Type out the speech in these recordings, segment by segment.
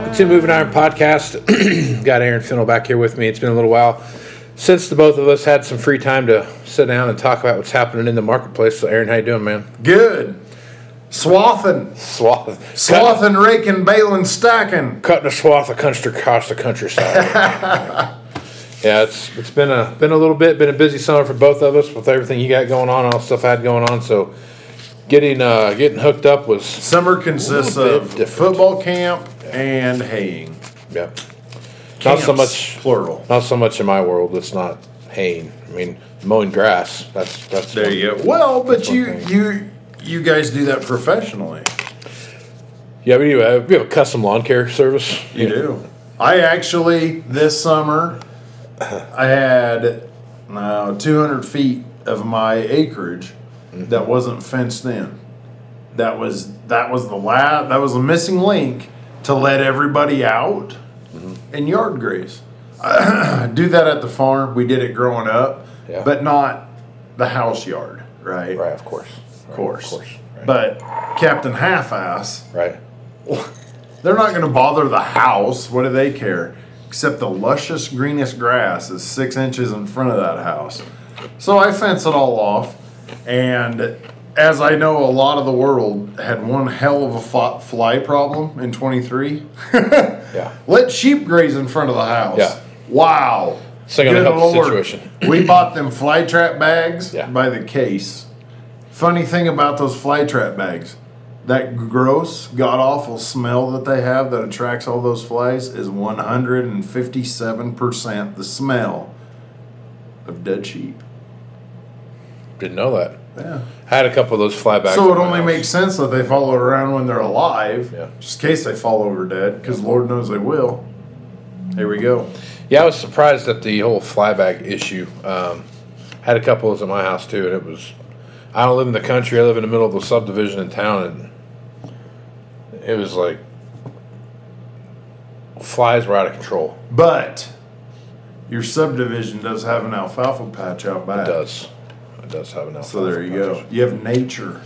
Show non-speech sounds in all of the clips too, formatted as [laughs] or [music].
welcome to Moving Iron Podcast. [clears throat] Got Aaron Fintel back here with me. It's been a little while since the both of us had some free time to sit down and talk about what's happening in the marketplace. So, Aaron, how you doing, man? Good. Swathing. Swath, Swathing, raking, baling, stacking. cutting a swath of country across the countryside. [laughs] yeah, it's it's been a been a little bit been a busy summer for both of us with everything you got going on, all the stuff I had going on. So, getting uh getting hooked up was Summer consists A little bit of different. football camp and haying. yeah. Not so Camps, much plural. Not so much in my world. It's not haying. I mean, mowing grass. That's that's There you go. Well, but one you thing. you you guys do that professionally. Yeah, we do. Uh, we have a custom lawn care service. You do. I actually this summer I had uh, 200 feet of my acreage that wasn't fenced in. That was that was the la- that was the missing link to let everybody out mm-hmm. and yard graze. [clears throat] do that at the farm. We did it growing up, Yeah. but not the house yard, right? Right, of course. Of course. Of course. Right. But Captain Half-Ass right. [laughs] they're not going to bother the house. What do they care? Except the luscious, greenest grass is six inches in front of that house. So I fence it all off. And as I know, a lot of the world had one hell of a fly problem in 23. [laughs] Yeah. Let sheep graze in front of the house. Yeah. Wow. It's not gonna Good help the situation. we bought them fly trap bags Yeah. by the case. Funny thing about those fly trap bags, that gross, god awful smell that they have that attracts all those flies is 157% the smell of dead sheep. Didn't know that. Yeah. I had a couple of those flybacks. So it only makes sense that they follow around when they're alive, Yeah. just in case they fall over dead, because Lord knows they will. Here we go. Yeah, I was surprised at the whole flyback issue. Um, had a couple of those at my house too, and it was. I don't live in the country. I live in the middle of a subdivision in town, and it was like flies were out of control. But your subdivision does have an alfalfa patch out back. It does. Does have an alfalfa. So there you go. You have nature.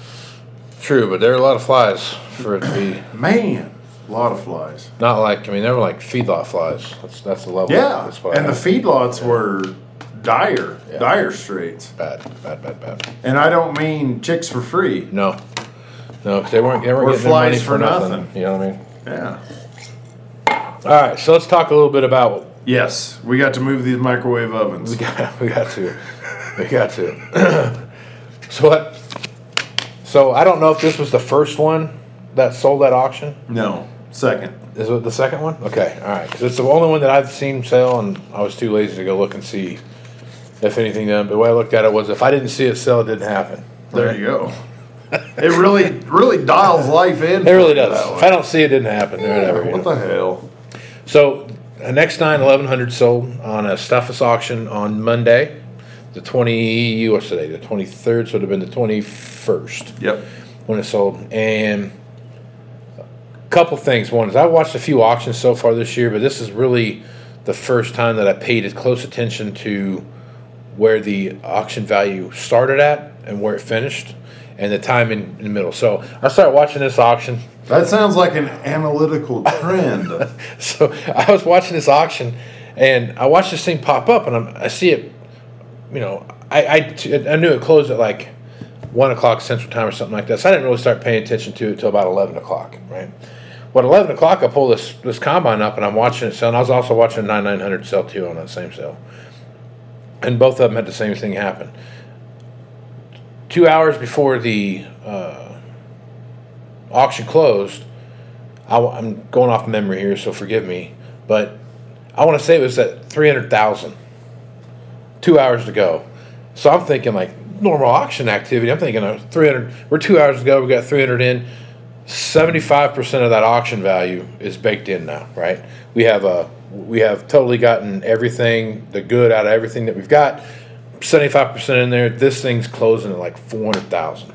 True, but there are a lot of flies for it to be [clears throat] Man, a lot of flies. not like I mean they were like feedlot flies. That's that's the level. Yeah, that's what I and the have. feedlots were dire, Yeah. dire straits. bad, bad, bad, bad. And I don't mean chicks for free. No, no, 'cause they weren't they weren't Or getting their money flies for, for nothing. nothing. You know what I mean? Yeah. All right, so let's talk a little bit about Yes, we got to move these microwave ovens. we got we got to [laughs] we got to. [clears throat] so what? So I don't know if this was the first one that sold at auction. No, second. Is it the second one? Okay, all right. 'Cause it's the only one that I've seen sell, and I was too lazy to go look and see if anything done. But the way I looked at it was, if I didn't see it sell, it didn't happen. There you go. It really, really dials life in. It really does. If. I don't see it, it didn't happen. or whatever. What know. the hell? So, an X9 1100 sold on a Steffes auction on Monday, the 20, what's today, the 23rd, so it would have been the 21st Yep. when it sold. And a couple things. One is I watched a few auctions so far this year, but this is really the first time that I paid as close attention to where the auction value started at and where it finished and the time in, in the middle. So I started watching this auction. That sounds like an analytical trend. [laughs] So I was watching this auction, and I watched this thing pop up, and I'm, I see it. You know, I, I I knew it closed at like one o'clock Central Time or something like that. So I didn't really start paying attention to it until about eleven o'clock, right? Well, at eleven o'clock, I pull this this combine up, and I'm watching it sell. And I was also watching nine nine hundred sell too on that same sale, and both of them had the same thing happen. Two hours before the uh, auction closed, I, am going off memory here, so forgive me, but I want to say it was at 300,000. Two hours to go. So I'm thinking like normal auction activity. I'm thinking uh, of 300. We're two hours to go. We got 300 in. 75% of that auction value is baked in now, right? We have a we have totally gotten everything, the good out of everything that we've got. 75% in there. This thing's closing at like 400,000.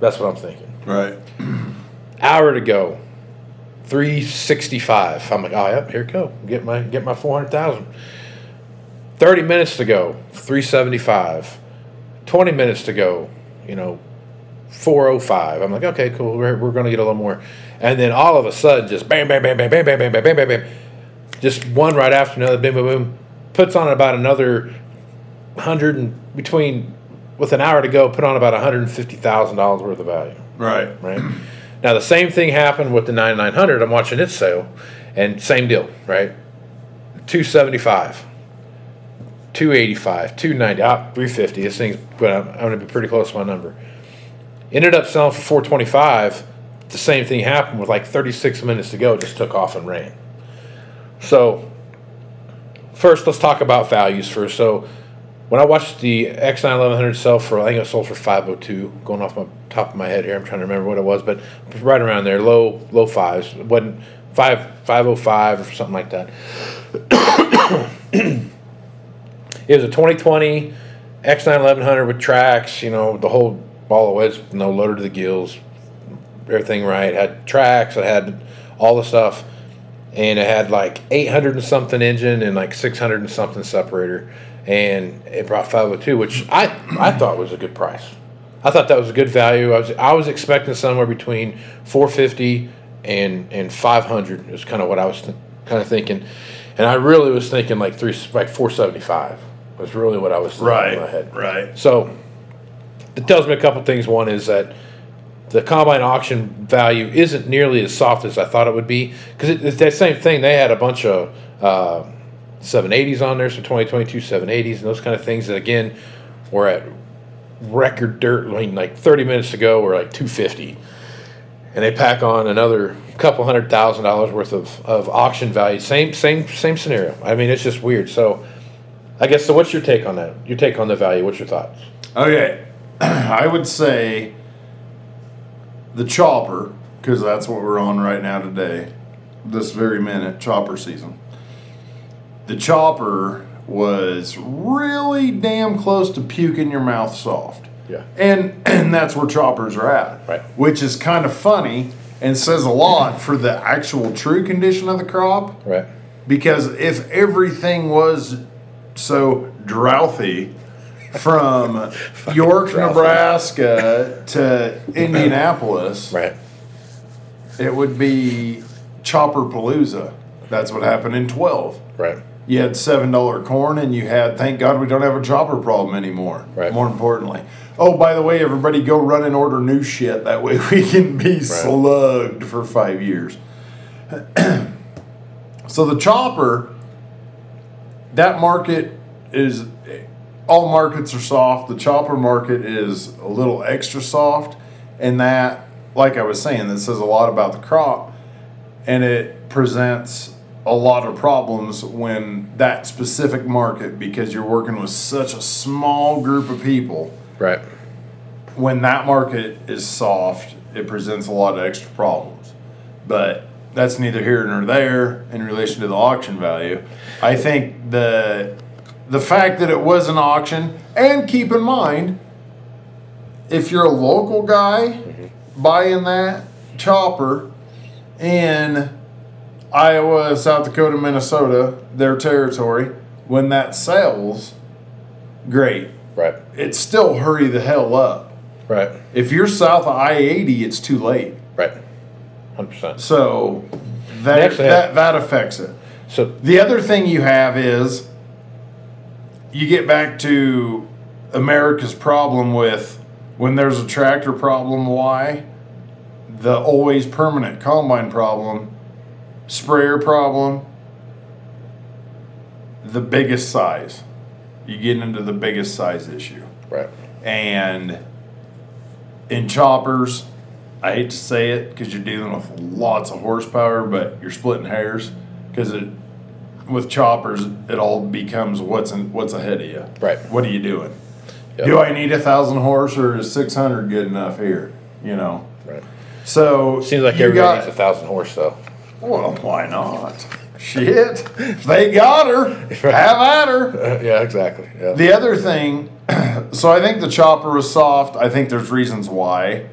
That's what I'm thinking right. hour to go, three sixty five. I'm like, oh yep, here it go. Get my get my four hundred thousand. Thirty minutes to go, three seventy five. Twenty minutes to go, you know, four oh five. I'm like, okay, cool. We're we're gonna get a little more, and then all of a sudden, just bam, bam, bam, bam, bam, bam, bam, bam, bam, bam, bam. Just one right after another, boom, boom, boom. Puts on about another hundred and between with an hour to go, put on about hundred and fifty thousand dollars worth of value Right. right? Now the same thing happened with the 9900. I'm watching its sale, and same deal, right? 275, 285, 290, ah, 350. This thing's, but I'm, I'm going to be pretty close to my number. Ended up selling for 425. The same thing happened with like 36 minutes to go. Just took off and ran. So first, let's talk about values first. So when I watched the X9 1100 sell for, I think it sold for 502, going off my top of my head here. I'm trying to remember what it was, but right around there, low low fives. It wasn't five 505 or something like that. It was a 2020 X9 1100 with tracks, you know, the whole ball of wax, no loader to the gills, everything right. Had tracks, it had all the stuff, and it had like 800 and something engine and like 600 and something separator, and it brought 502, which I I thought was a good price. I thought that was a good value. I was I was expecting somewhere between 450 and and 500 is kind of what I was th- kind of thinking, and I really was thinking like three like 475 was really what I was thinking in my head. Right. So it tells me a couple things. One is that the combine auction value isn't nearly as soft as I thought it would be because it, it's that same thing. They had a bunch of uh, 780s on there, so 2022 780s and those kind of things that again were at record dirt. I mean, like 30 minutes ago were like 250, and they pack on another couple hundred thousand dollars worth of, of auction value. Same same same scenario. I mean, it's just weird. So. I guess so. What's your take on that? Your take on the value? What's your thoughts? Okay. [clears throat] I would say the chopper, because that's what we're on right now today, this very minute, chopper season. The chopper was really damn close to puking your mouth soft. Yeah. And [clears throat] and that's where choppers are at. Right. Which is kind of funny and says a lot for the actual true condition of the crop. Right. Because if everything was so drouthy from [laughs] York, Nebraska to [laughs] Indianapolis, Right. it would be Chopper Palooza. That's what happened in 12. Right. You had seven dollar corn, and you had thank God we don't have a chopper problem anymore. Right. More importantly, oh by the way, everybody go run and order new shit. That way we can be slugged for five years. [clears throat] so the chopper, that market is all markets are soft. The chopper market is a little extra soft, and that, like I was saying, that says a lot about the crop, and it presents a lot of problems when that specific market, because you're working with such a small group of people, Right. when that market is soft, it presents a lot of extra problems. But that's neither here nor there in relation to the auction value. I think the the fact that it was an auction, and keep in mind, if you're a local guy mm-hmm. buying that chopper in Iowa, South Dakota, Minnesota, their territory, when that sells, great. Right. It's still hurry the hell up. Right. If you're south of I eighty, it's too late. Hundred percent. So that Next that, that affects it. So The other thing you have is you get back to America's problem with when there's a tractor problem, why? The always permanent combine problem, sprayer problem, the biggest size. You get into the biggest size issue. right. And in choppers, I hate to say it because you're dealing with lots of horsepower, but you're splitting hairs because it with choppers it all becomes what's in, what's ahead of you. Right. What are you doing? Yep. Do I need a thousand horse or is six hundred good enough here? You know. Right. So Seems like everybody got- needs a thousand horse though. Well, why not? Shit, if they got her. [laughs] Have at her. [laughs] yeah. Exactly. Yeah. The other thing, [clears throat] so I think the chopper was soft. I think there's reasons why.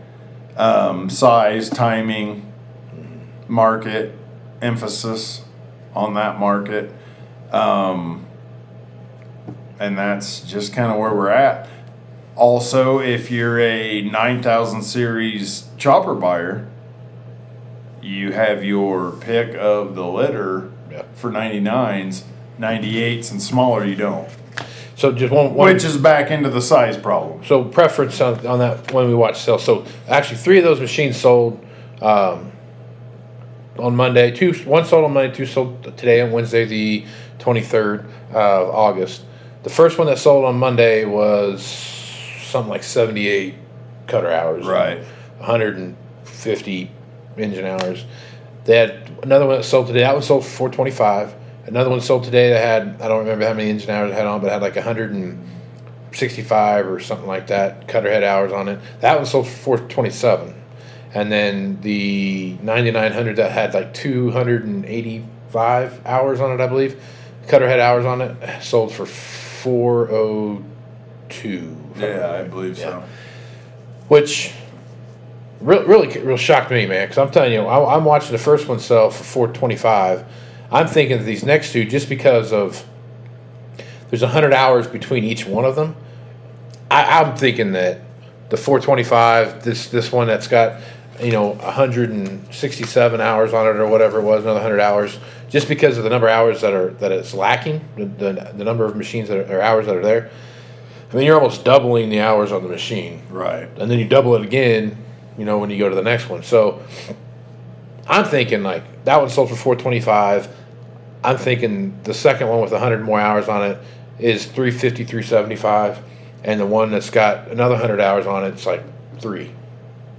Um, size, timing, market, emphasis on that market. Um, and that's just kind of where we're at. Also, if you're a 9000 series chopper buyer, you have your pick of the litter Yeah. for 99s, 98s, and smaller you don't. So just one. one Which is back into the size problem. So preference on, on that when we watch sales. So actually, three of those machines sold um, on Monday. Two, one sold on Monday. Two sold today on Wednesday, the twenty third of August. The first one that sold on Monday was something like seventy eight cutter hours. Right. One hundred and fifty engine hours. They had another one that sold today. That one sold for four twenty five. Another one sold today that had I don't remember how many engine hours it had on, but it had like 165 and or something like that cutter head hours on it. That one sold for 427 and then the 9900 that had like 285 hours on it i believe cutter head hours on it sold for 402 Yeah, I believe so. which really really real shocked me man because i'm telling you I, i'm watching the first one sell for 425 i'm thinking that these next two just because of there's 100 hours between each one of them I, i'm thinking that the 425 this this one that's got you know 167 hours on it or whatever it was another 100 hours just because of the number of hours that are that it's lacking the, the, the number of machines that are or hours that are there i mean you're almost doubling the hours on the machine Right. and then you double it again, you know, when you go to the next one. So I'm thinking like that one sold for 425. I'm thinking the second one with 100 more hours on it is 350, 375, and the one that's got another 100 hours on it, it's like three,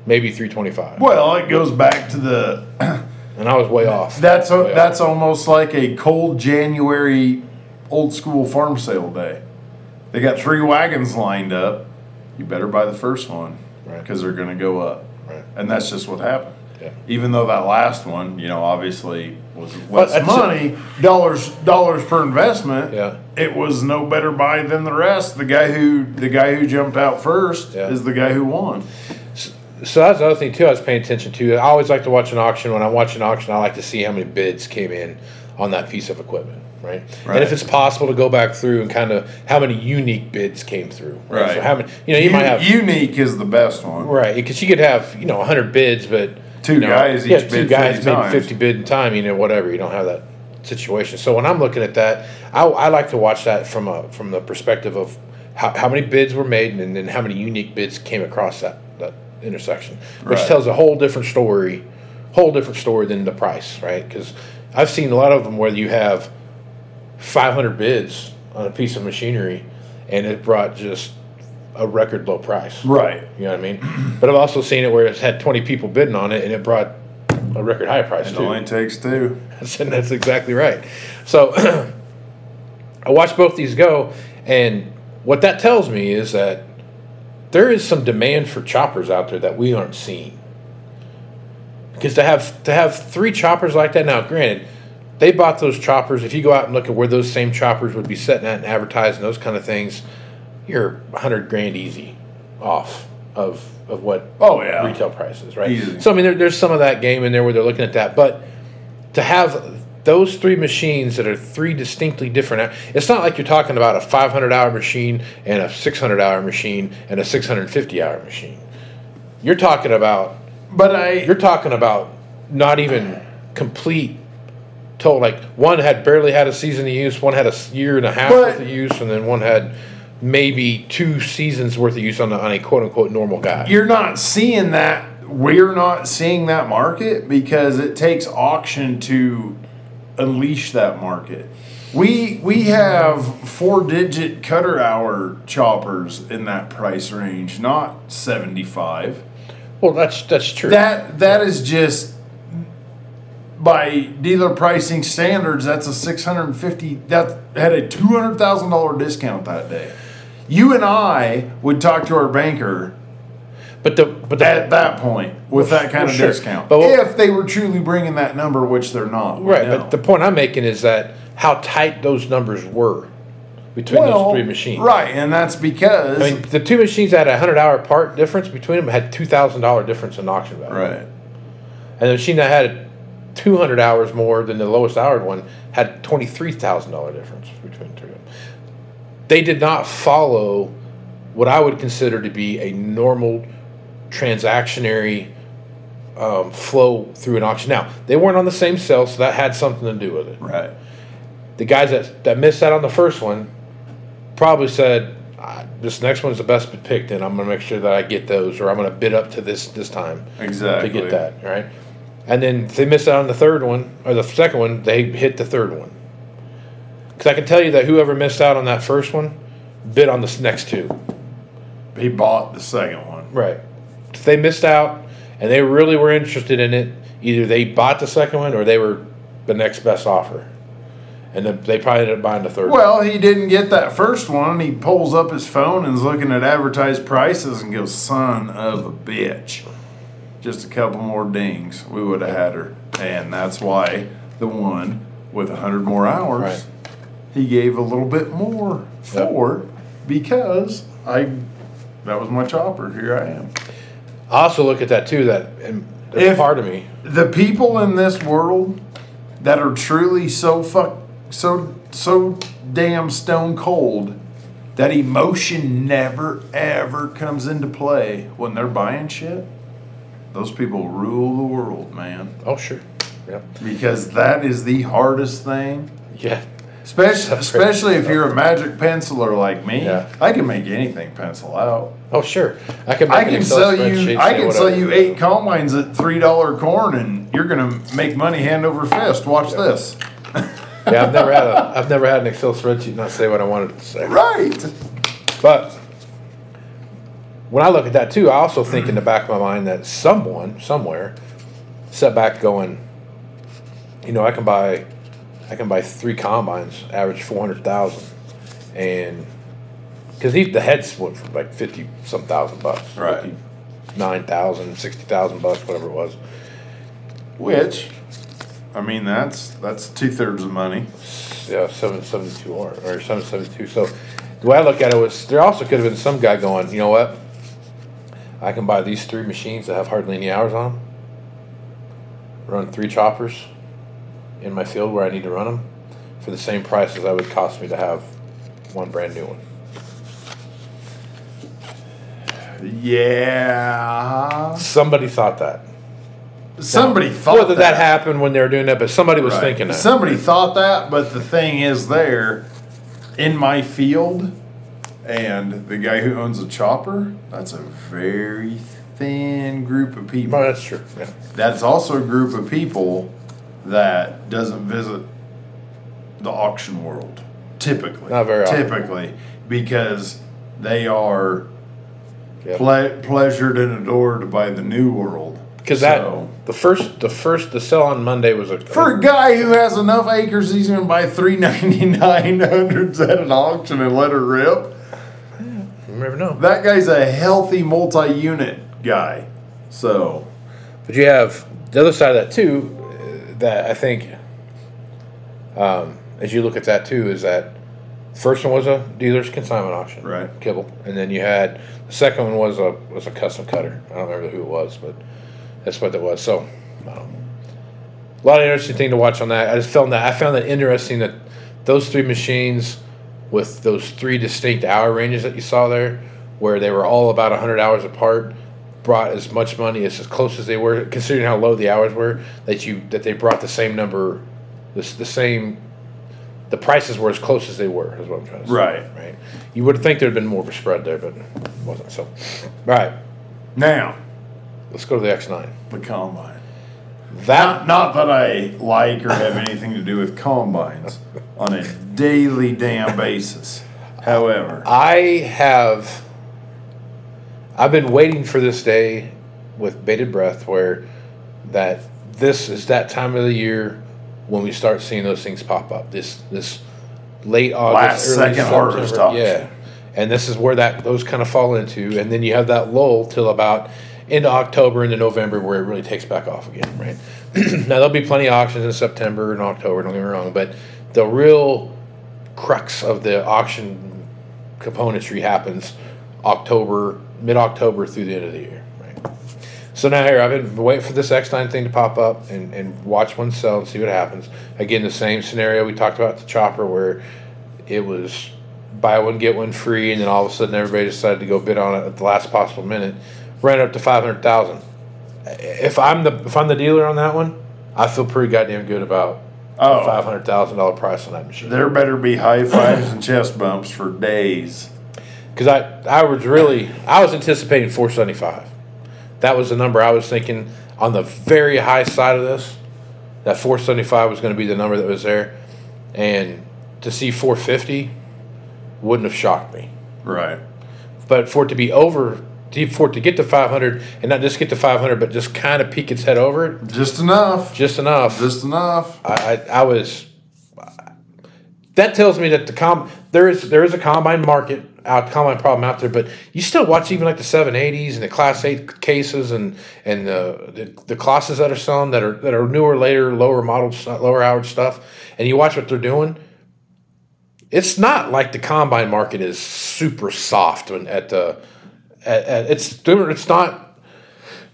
maybe 325. Well, it goes back to the [coughs] And I was way off. that's a, Way off. that's almost like a cold January old school farm sale day. They got three wagons lined up. You better buy the first one Right. because they're going to go up. Right. And that's just what happened. Yeah. Even though that last one, you know, obviously was But less that's- money, dollars dollars per investment. Yeah. It was no better buy than the rest. The guy who the guy who jumped out first Yeah. is the guy who won. So that's the other thing too. I was paying attention to. I always like to watch an auction. When I watch an auction, I like to see how many bids came in on that piece of equipment. right? Right. And if it's possible to go back through and kind of how many unique bids came through, right? So how many? You know, you might have unique is the best one. right because you could have you know 100 bids, but Two you know, guys yeah, each two bid guys 50 bid times. 50 bid in time. You know, whatever. You don't have that situation. So when I'm looking at that, I, I like to watch that from a from the perspective of how, how many bids were made and then how many unique bids came across that that intersection, which Right. tells a whole different story, whole different story than the price, right? Because I've seen a lot of them where you have 500 bids on a piece of machinery, and it brought just a record low price. Right. You know what I mean? [clears throat] But I've also seen it where it's had 20 people bidding on it, and it brought a record high price It too. only takes [laughs] two. That's, and that's exactly right. So [clears throat] I watched both these go, and what that tells me is that there is some demand for choppers out there that we aren't seeing. Because to have to have three choppers like that now, granted, they bought those choppers. If you go out and look at where those same choppers would be sitting at and advertising those kind of things, you're a hundred grand easy off of of what Oh, yeah. retail prices, right? Easy. So I mean, there, there's some of that game in there where they're looking at that, but to have those three machines that are three distinctly different, it's not like you're talking about a 500 hour machine and a 600 hour machine and a 650 hour machine. You're talking about But I you're talking about not even complete total. Like one had barely had a season of use, one had a year and a half But- worth of use, and then one had maybe two seasons worth of use on, the, on a quote unquote normal guy. you're not seeing that we're not seeing that market because it takes auction to unleash that market we we have four digit cutter hour choppers in that price range not 75 well, that's that's true. that that is just by dealer pricing standards that's a 650 that had a $200000 discount that day you and i would talk to our banker but the but the, at that point with that kind Well, of sure. discount. But what- if they were truly bringing that number, which they're not, Right, but the point I'm making is that how tight those numbers were between well, those three machines. right, and that's because I mean, the two machines had a hundred hour part difference between them had two thousand dollar difference in auction value. right, And the machine that had two hundred hours more than the lowest hour one had twenty three thousand dollar difference between the two of them. They did not follow what I would consider to be a normal transactionary um, flow through an auction. Now they weren't on the same sale, so that had something to do with it. right, the guys that, that missed out on the first one probably said, "Ah, "This next one's the best picked, and I'm going to make sure that I get those, or I'm going to bid up to this this time exactly. to get that right." And then if they missed out on the third one or the second one, they hit the third one. Because I can tell you that whoever missed out on that first one bid on the next two. He bought the second one. Right. If they missed out and they really were interested in it, either they bought the second one or they were the next best offer. And then they probably ended up buying the third one. Well, he didn't get that first one. He pulls up his phone and is looking at advertised prices and goes, "Son of a bitch." Just a couple more dings, we would have had her, and that's why the one with a hundred more hours, Right. He gave a little bit more Yep. for because I that was my chopper. Here I am. I also look at that too. That and If- part of me. the people in this world that are truly so fuck so so damn stone cold that emotion never ever comes into play when they're buying shit those people rule the world man Oh sure, yeah, because that is the hardest thing yeah, especially, especially if you're a magic penciler like me Yeah. i can make anything pencil out oh sure. I can. Make I can sell you. I can sell you eight combines at three dollar corn, and you're gonna make money hand over fist. Watch this. Yeah, I've never had a. I've never had an Excel spreadsheet not say what I wanted to say. Right. But when I look at that too, I also think in the back of my mind that someone somewhere set back going, you know, I can buy, I can buy three combines, average four hundred thousand, and because the heads went for like fifty some thousand bucks, Right. nine thousand, sixty thousand bucks, whatever it was. Which, I mean, that's that's two thirds of money. Yeah, seven seventy two or or seven seventy two. So the way I look at it was there also could have been some guy going, you know what? I can buy these three machines that have hardly any hours on them. Run three choppers in my field where I need to run them. for the same price as I would cost me to have one brand new one. Yeah. Somebody thought that. Somebody thought Whether that happened when they were doing that, but somebody was Right. thinking that. Somebody thought that, but the thing is, there in my field, and the guy who owns a chopper, that's a very thin group of people. Well, that's true. Yeah. That's also a group of people that doesn't visit the auction world typically. Not very often. Typically, because they are Yep. ple- pleasured and adored by the new world. Because that the first the first the sell on Monday was a For a guy who has enough acres, he's gonna buy three ninety nine hundreds at an auction and let her rip. you never know. That guy's a healthy multi unit guy. So But you have the other side of that too. That I think, um, as you look at that too, is that first one was a dealer's consignment auction, Right. Kibble, and then you had the second one was a was a custom cutter. I don't remember who it was, but that's what that was. So, um, a lot of interesting thing to watch on that. I just found that I found that interesting that those three machines with those three distinct hour ranges that you saw there, where they were all about hundred hours apart, brought as much money as as close as they were, considering how low the hours were. That you that they brought the same number, this the same. The prices were as close as they were, is what I'm trying to say. Right. Right. You would think there'd been more of a spread there, but it wasn't. So, all right. now Let's go to the X9. the combine. That Not, not that I like or have anything to do with combines on a daily damn basis. However, I have. I've been waiting for this day with bated breath, where that this is that time of the year when we start seeing those things pop up. This this late August, Last early second harvest September, yeah. And this is where that those kind of fall into, and then you have that lull till about into October into November where it really takes back off again, right? [clears throat] now there'll be plenty of auctions in September and October. Don't get me wrong, but the real crux of the auction componentry happens October, mid October through the end of the year. Right. So now here I've been waiting for this X9 thing to pop up and, and watch one sell and see what happens. Again, the same scenario we talked about the chopper where it was buy one get one free, and then all of a sudden everybody decided to go bid on it at the last possible minute, ran up to five hundred thousand. If I'm the if I'm the dealer on that one, I feel pretty goddamn good about Oh. five hundred thousand dollar price on that machine. there better be high fives and chest bumps for days. Because I I was really I was anticipating 475. That was the number I was thinking on the very high side of this. That 475 was going to be the number that was there, and to see 450 wouldn't have shocked me. Right. But for it to be over, for it to get to 500 and not just get to 500, but just kind of peek its head over it Just enough. just enough. Just enough. I, I, I was. That tells me that the com there is there is a combine market out combine problem out there, but you still watch even like the seven eighties and the class eight cases and and the, the the classes that are selling that are that are newer, later, lower model, lower hour stuff, and you watch what they're doing. It's not like the combine market is super soft when at the at, at it's it's not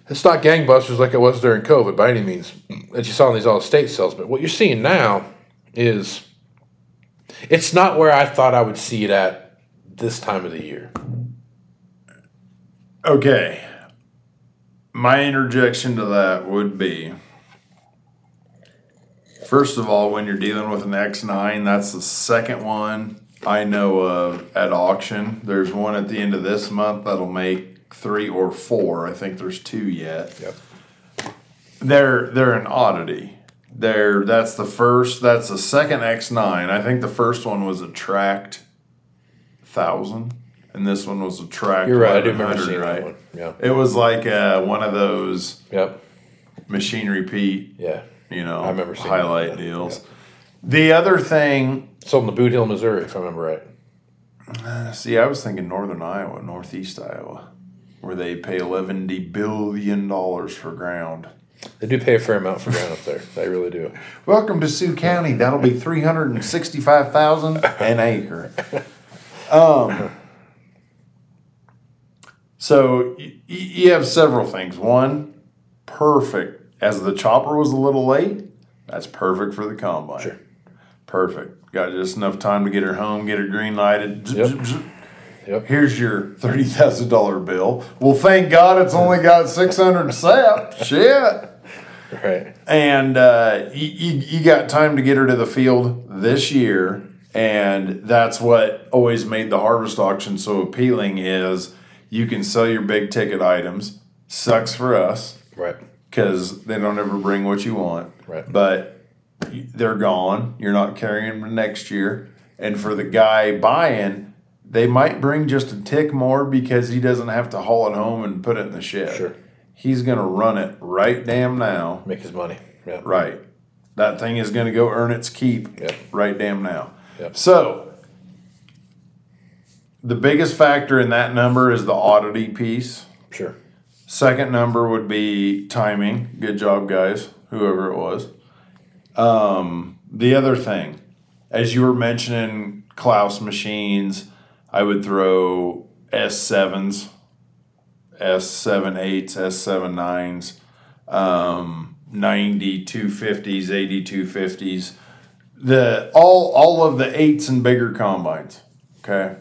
it's not gangbusters like it was during COVID by any means that you saw in these all estate sales. But what you're seeing now is it's not where I thought I would see it at this time of the year. Okay. My interjection to that would be first of all, when you're dealing with an X9, that's the second one I know of at auction. There's one at the end of this month that'll make three or four. I think there's two yet. Yep. They're they're an oddity. They're that's the first that's the second X9. I think the first one was a tracked thousand. And this one was a tracked You're right. I do remember seeing right? that one. Yeah. It was like uh, one of those Yep. machine repeat, Yeah. you know, I remember seeing highlight that, yeah, deals. The other thing, Sold in the Bootheel, Missouri, if I remember right. see, I was thinking northern Iowa, northeast Iowa, where they pay eleven billion dollars for ground. They do pay a fair amount for ground up there. They really do. Welcome to Sioux County. That'll be three hundred and sixty-five thousand an acre. [laughs] Um. So y- y- you have several things. One, perfect. As the chopper was a little late, that's perfect for the combine. Sure. Perfect. Got just enough time to get her home, get her green lighted. Zip, Yep. zip, zip. Yep. Here's your thirty thousand dollar bill. Well, thank God it's only got six hundred sap. Shit. [laughs] Right. And uh, you, you, you got time to get her to the field this year, and that's what always made the harvest auction so appealing. Is you can sell your big ticket items. Sucks for us Right. because they don't ever bring what you want. Right. But they're gone. You're not carrying them next year. And for the guy buying, they might bring just a tick more because he doesn't have to haul it home and put it in the shed. Sure. He's gonna run it right damn now. Make his money. Yeah. Right. That thing is gonna go earn its keep Yep. right damn now. Yep. So the biggest factor in that number is the oddity piece. Sure. Second number would be timing. Good job, guys, whoever it was. Um, the other thing, as you were mentioning Klaus machines, I would throw S7s, S78s, S79s, um, 90 250s, 80 250s, the all all of the eights and bigger combines. Okay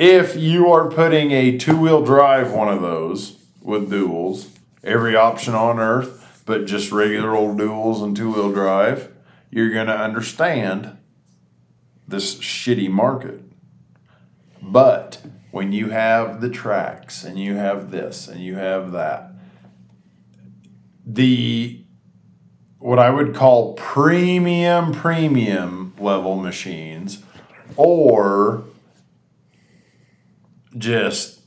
if you are putting a two-wheel drive one of those with duals, every option on earth, but just regular old duals and two-wheel drive, you're to understand this shitty market. But when you have the tracks and you have this and you have that, the what I would call premium premium level machines or just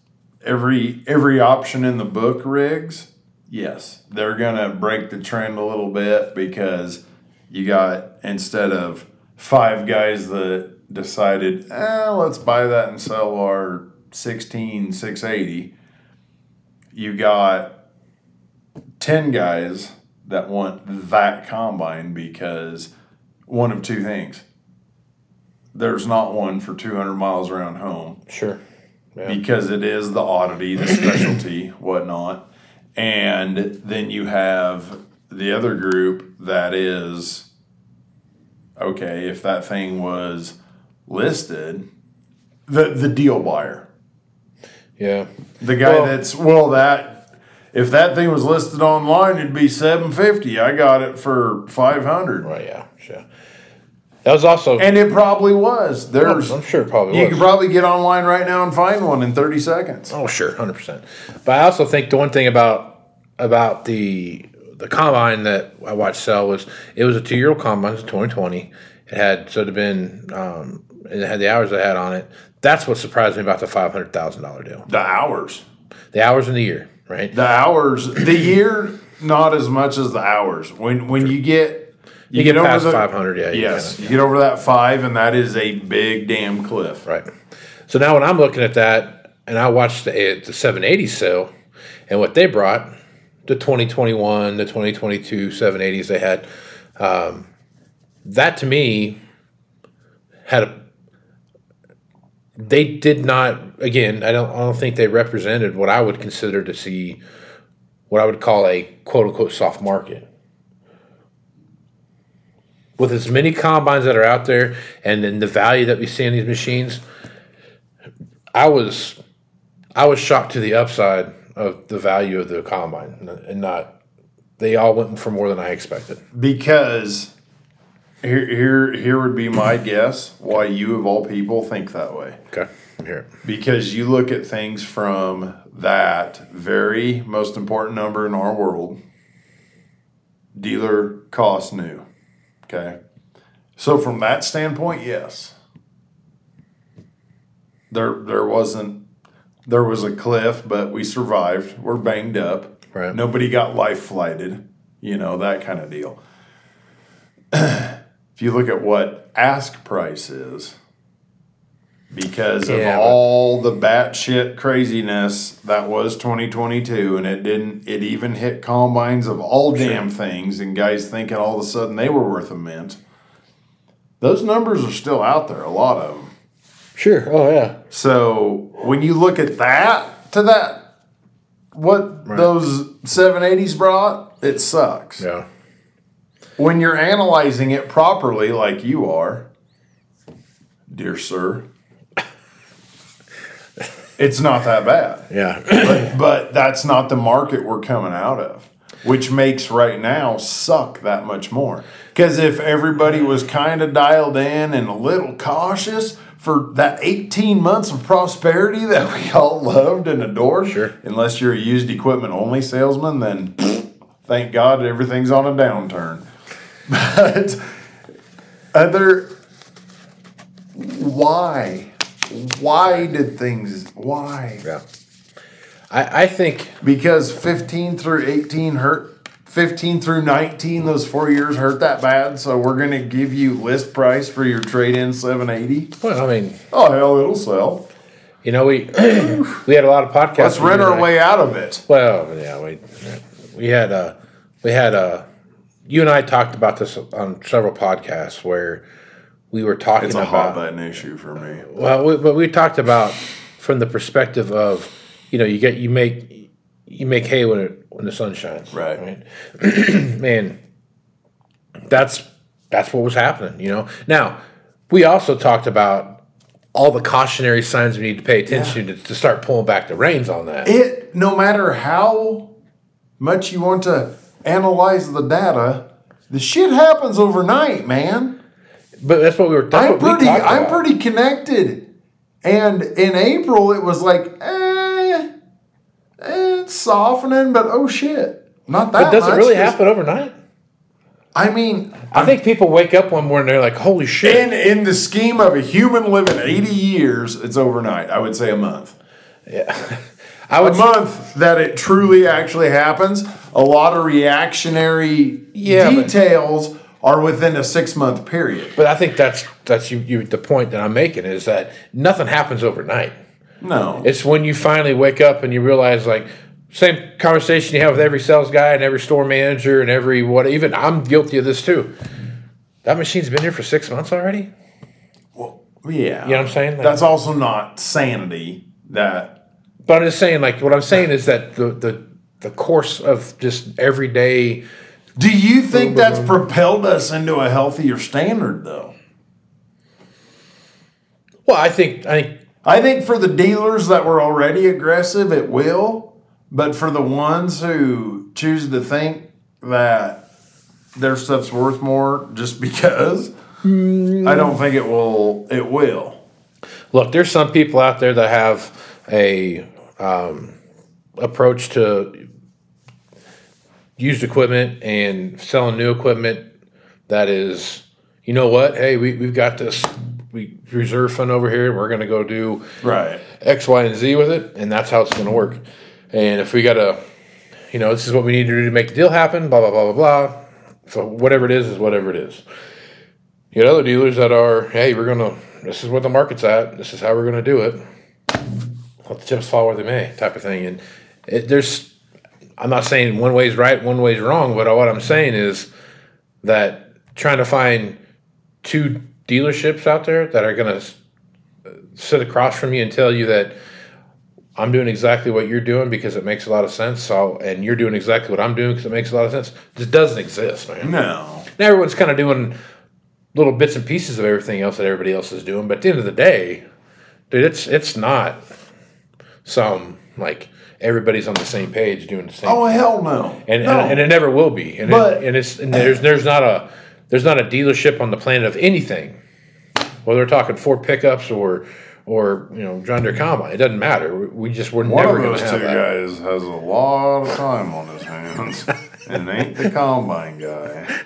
every every option in the book rigs yes they're gonna break the trend a little bit because you got instead of five guys that decided eh, let's buy that and sell our 16 680 you got 10 guys that want that combine because one of two things there's not one for 200 miles around home Sure. Yeah. because it is the oddity, the specialty, [clears throat] whatnot. And then you have the other group that is okay, if that thing was listed, the the deal buyer. Yeah. The guy Well- that's well that if that thing was listed online it'd be 750. I got it for 500. Right. Yeah. Sure. That was also. And it probably was. There's I'm sure it probably you was. could probably get online right now and find one in 30 seconds. Oh, sure, hundred percent. But I also think the one thing about about the the combine that I watched sell was it was a two year old combine, it's twenty twenty. It had so it had been um, it had the hours I had on it. That's what surprised me about the five hundred thousand dollar deal. The hours. The hours in the year, right? The hours, the year, not as much as the hours. When when you get You get past 500, yeah, you Yes, kinda- you get over that five, and that is a big damn cliff. Right. So now when I'm looking at that, and I watched the the 780 sale, and what they brought, the 2021, the 2022 780s they had, um, that to me had a. They did not. Again, I don't. I don't think they represented what I would consider to see, what I would call a quote unquote soft market with as many combines that are out there and then the value that we see in these machines, I was I was shocked to the upside of the value of the combine and not they all went for more than I expected. Because here, here, here would be my guess why you of all people think that way. Okay, here. Because you look at things from that very most important number in our world, dealer cost new. Okay. So from that standpoint, yes. There there wasn't there was a cliff, but we survived. We're banged up. Right. Nobody got life flighted, you know, that kind of deal. [clears throat] if you look at what ask price is, because of Yeah, but- all the batshit craziness that was 2022, and it didn't, it even hit combines of all damn things, and guys thinking all of a sudden they were worth a mint. Those numbers are still out there, a lot of them. Sure. Oh yeah. So when you look at that to that, what those 780s brought, it sucks. Yeah. When you're analyzing it properly, like you are, dear sir, it's not that bad. Yeah. But, but that's not the market we're coming out of, which makes right now suck that much more. Because if everybody was kind of dialed in and a little cautious for that 18 months of prosperity [laughs] that we all loved and adored, Sure. unless you're a used equipment only salesman, then thank God everything's on a downturn. But other, why? Why did things, why? Yeah. I, I think Because 15 through 18 hurt, 15 through 19, those four years hurt that bad. So we're going to give you list price for your trade in 780. well, I mean, Oh, hell, it'll sell. you know, we [clears throat] we had a lot of podcasts. Let's rent our way out of it. Well, yeah, we we had a we had uh you and I talked about this on several podcasts where we were talking It's a hot about button issue for me. well, we, but we talked about from the perspective of you know you get you make you make hay when it when the sun shines, Right. [clears throat] Man, that's that's what was happening. You know. Now we also talked about all the cautionary signs we need to pay attention to, to start pulling back the reins on that. It, no matter how much you want to analyze the data, the shit happens overnight, man. But that's what we were. That's I'm we pretty. I'm pretty connected. And in April, it was like, eh, eh, it's softening, but oh shit, not that. But does it really just- happen overnight? I mean, I think people wake up one morning and they're like, "Holy shit!" in in the scheme of a human living 80 years, it's overnight. I would say a month. [laughs] I A would. month that it truly actually happens. A lot of reactionary Yeah, but- details are within a six month period. But I think that's that's you, you. The point that I'm making is that nothing happens overnight. No, It's when you finally wake up and you realize, like, same conversation you have with every sales guy and every store manager and every what. Even I'm guilty of this too. That machine's been here for six months already. Well, yeah, You know what I'm saying? Like- That's also not sanity. That But I'm just saying, like, what I'm saying is that the the the course of just everyday. Do you think that's propelled us into a healthier standard, though? Well, I think I think I think for the dealers that were already aggressive, it will. But for the ones who choose to think that their stuff's worth more just [laughs] because, mm. I don't think it will. It will. Look, there's some people out there that have a um, approach to used equipment and selling new equipment that is, you know what? Hey, we, we've got this we reserve fund over here. and We're going to go do Right. X, Y, and Z with it, and that's how it's going to work. And if we got to, you know, this is what we need to do to make the deal happen, blah, blah, blah, blah, blah. So whatever it is, is whatever it is. You got other dealers that are, hey, we're going to, this is what the market's at, this is how we're going to do it. Let the chips fall where they may, type of thing. And it, there's, I'm not saying one way's right, one way's wrong, but what I'm saying is that trying to find two dealerships out there that are going to sit across from you and tell you that I'm doing exactly what you're doing because it makes a lot of sense. So, and you're doing exactly what I'm doing because it makes a lot of sense. Just doesn't exist, man. No. Now everyone's kind of doing little bits and pieces of everything else that everybody else is doing, but at the end of the day, dude, it's it's not some like everybody's on the same page doing the same. Oh hell no. and, no. and and it never will be. And But- it, and it's and there's there's not a there's not a dealership on the planet of anything, whether we're talking Ford pickups or or you know John Deere combine. It doesn't matter. We- just we're One never going to have that. guys has a lot of time on his hands, [laughs] and ain't the combine guy.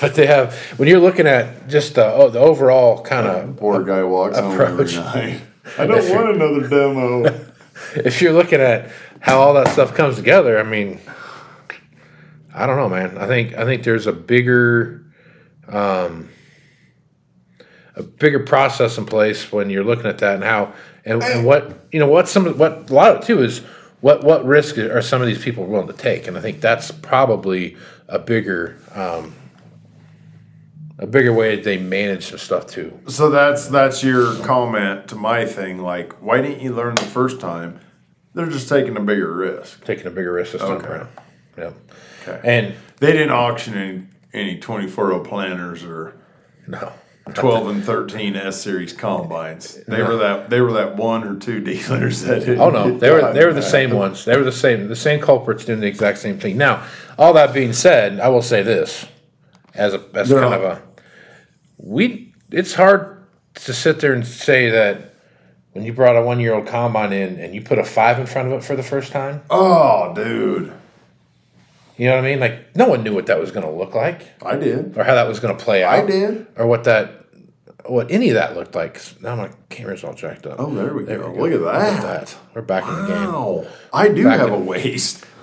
But they have when you're looking at just the oh, the overall kind of Poor guy walks home every approach. night. I don't want another demo. [laughs] if you're looking at how all that stuff comes together, I mean, I don't know, man. I think I think there's a bigger, um, a bigger process in place when you're looking at that and how and, and what you know what some of- what a lot of it too is what what risk are some of these people willing to take, and I think that's probably a bigger. Um, a bigger way they manage some stuff too. So that's that's your comment to my thing. Like, why didn't you learn the first time? They're just taking a bigger risk. Taking a bigger risk this time Okay. around. Yeah. Okay. And They didn't auction any, any 24 0 planners or No. 12 and 13 S series combines. They were that they were that one or two [laughs] dealers that didn't Oh no, they were they were the same ones. They were the same the same culprits doing the exact same thing. Now, all that being said, I will say this as a as They're kind not- of a we. It's hard to sit there and say that when you brought a one year old combine in and you put a five in front of it for the first time. Oh, dude. You know what I mean? Like no one knew what that was going to look like I did. or how that was going to play out. I did. or what that what any of that looked like. Now my camera's all jacked up. Oh, there we go. we Look at Look that. at that. We're back in the game. Wow. I do Back have in- a waist. [laughs]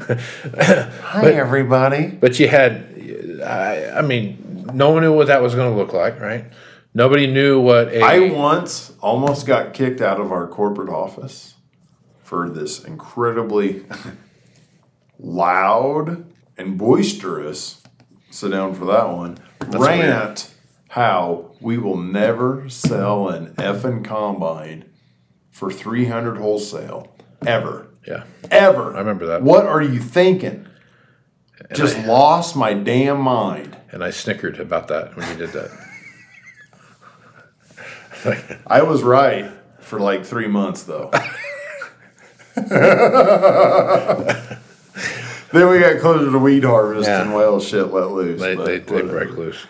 Hi, everybody. But you had, I, I mean, no one knew what that was going to look like, right? Nobody knew what a. I once almost got kicked out of our corporate office for this incredibly [laughs] loud and boisterous, sit down for that one, rant how we will never sell an effing combine for 300 wholesale ever. yeah, Ever. I remember that. What are you thinking? Just lost my damn mind. and I snickered about that when you did that. [laughs] I was right for like three months though. [laughs] then we got closer to weed harvest Yeah. and well shit let loose. They, they, they break loose.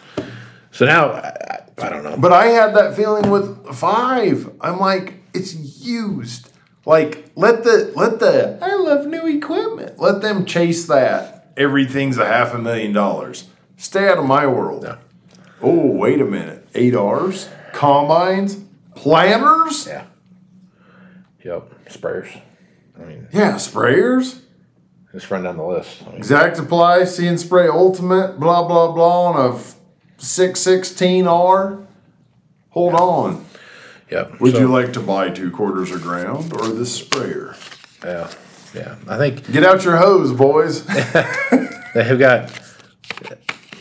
So now, I, I, I don't know. But I had that feeling with five. I'm like, it's used. Like let the let the I love new equipment. Let them chase that. Everything's a half a million dollars. Stay out of my world. Yeah. Oh, wait a minute. Eight R's, combines, planters. Yeah. Yep. Sprayers. I mean, Yeah, sprayers. just run down the list. I mean, Exact Supply, See and Spray Ultimate, blah, blah, blah, on a f- 616R. Hold on. yep. Would So, you like to buy two quarters of ground or this sprayer? Yeah. Yeah. I think Get out your hose, boys. [laughs] they have got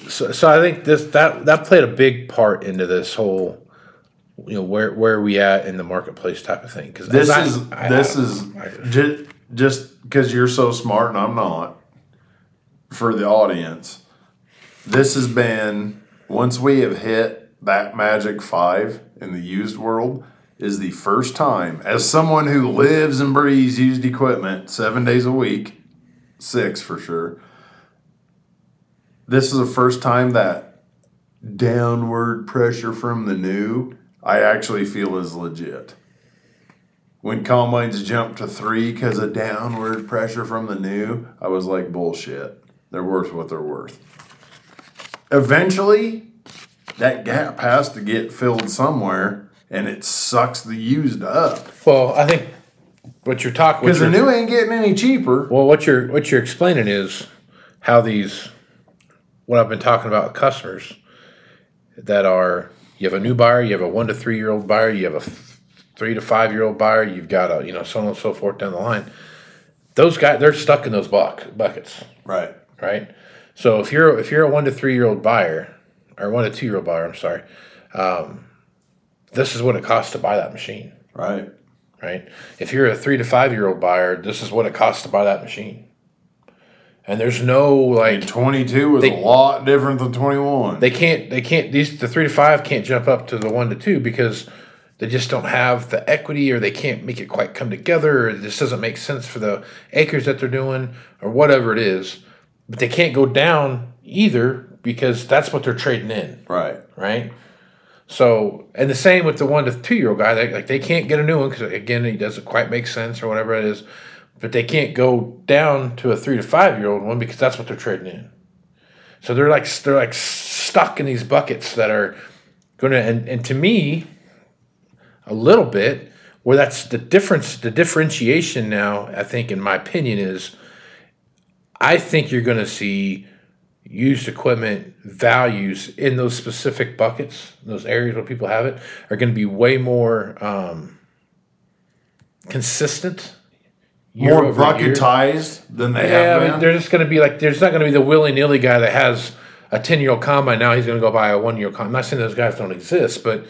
so, so i think this that that played a big part into this whole you know where where are we at in the marketplace type of thing because This is this is ju- just because you're so smart and I'm not. For the audience, this has been once we have hit that magic five in the used world is the first time as someone who lives and breathes used equipment seven days a week, six for sure. This is the first time that downward pressure from the new I actually feel is legit when combines jumped to three because of downward pressure from the new, I was like, bullshit. They're worth what they're worth. Eventually, that gap has to get filled somewhere, and it sucks the used up well i think what you're talking because the new ain't getting any cheaper. well what you're what you're explaining is how these what i've been talking about with customers that are you have a new buyer you have a one to three year old buyer you have a three to five year old buyer you've got a you know so on and so forth down the line those guys they're stuck in those buck, buckets Right. right? So if you're if you're a one to three year old buyer or one to two year old buyer, I'm sorry, um, this is what it costs to buy that machine, Right. right? If you're a three to five year old buyer, this is what it costs to buy that machine. And there's no like 22 is They- a lot different than 21. they can't they can't these the three to five can't jump up to the one to two because they just don't have the equity or they can't make it quite come together or this doesn't make sense for the acres that they're doing or whatever it is but they can't go down either because that's what they're trading in right. right so and the same with the one to two year old guy they, like they can't get a new one because again it doesn't quite make sense or whatever it is but they can't go down to a three to five year old one because that's what they're trading in. So they're like they're like stuck in these buckets that are going to and, and to me a little bit where that's the difference the differentiation now i think in my opinion is i think you're going to see used equipment values in those specific buckets those areas where people have it are going to be way more um, consistent More bucketized than they Yeah, have I mean, they're just going to be like, there's not going to be the willy nilly guy that has a 10 year old combine. Now he's going to go buy a one year old combine. I'm not saying those guys don't exist, but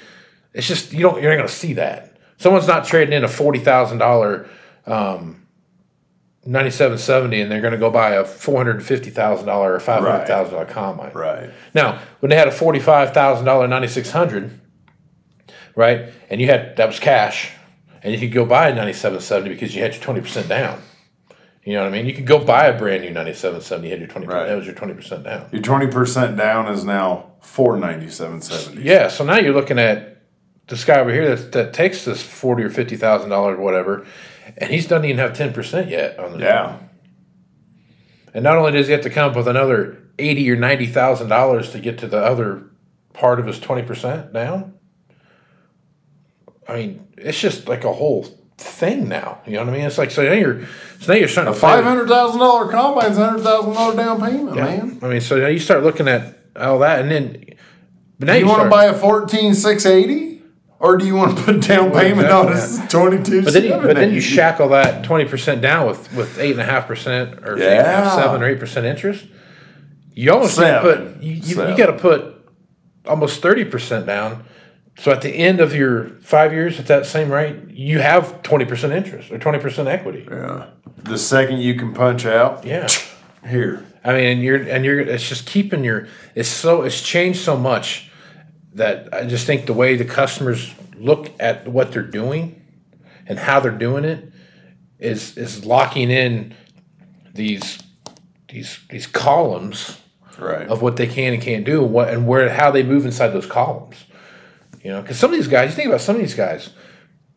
it's just, you don't, you're not going to see that. Someone's not trading in a $40,000 um, ninety-seven seventy, and they're going to go buy a four hundred and fifty thousand dollar or five hundred thousand dollar combine. Right. Now, when they had a forty-five thousand dollar ninety-six hundred, right, and you had that was cash, and you could go buy a ninety-seven seventy because you had your twenty percent down. You know what I mean? You could go buy a brand new ninety-seven seventy. You had your twenty. Right. That was your twenty percent down. Your twenty percent down is now four ninety seven seventy. Yeah, so now you're looking at this guy over here that, that takes this forty or fifty thousand dollars whatever, and he's doesn't even have ten percent yet on the Yeah. And not only does he have to come up with another eighty or ninety thousand dollars to get to the other part of his twenty percent down. I mean, it's just like a whole thing now. You know what I mean? It's like so now you're so now you're starting A to five hundred thousand dollar combine's a hundred thousand dollar down payment, Yeah. man. I mean, so now you start looking at all that, and then but now you, you want to buy a fourteen six eighty? Or do you want to put down payment on a twenty two? But then, you, but then you shackle that twenty percent down with with eight and a half percent or eight and a half, Yeah. seven or eight percent interest. You almost put you, you, you got to put almost thirty percent down. So at the end of your five years at that same rate, you have twenty percent interest or twenty percent equity. Yeah. The second you can punch out, Yeah. [tsk] here. I mean, and you're and you're it's just keeping your it's so it's changed so much that I just think the way the customers look at what they're doing and how they're doing it is is locking in these these these columns Right. of what they can and can't do and what and where how they move inside those columns. You know, because some of these guys, you think about some of these guys,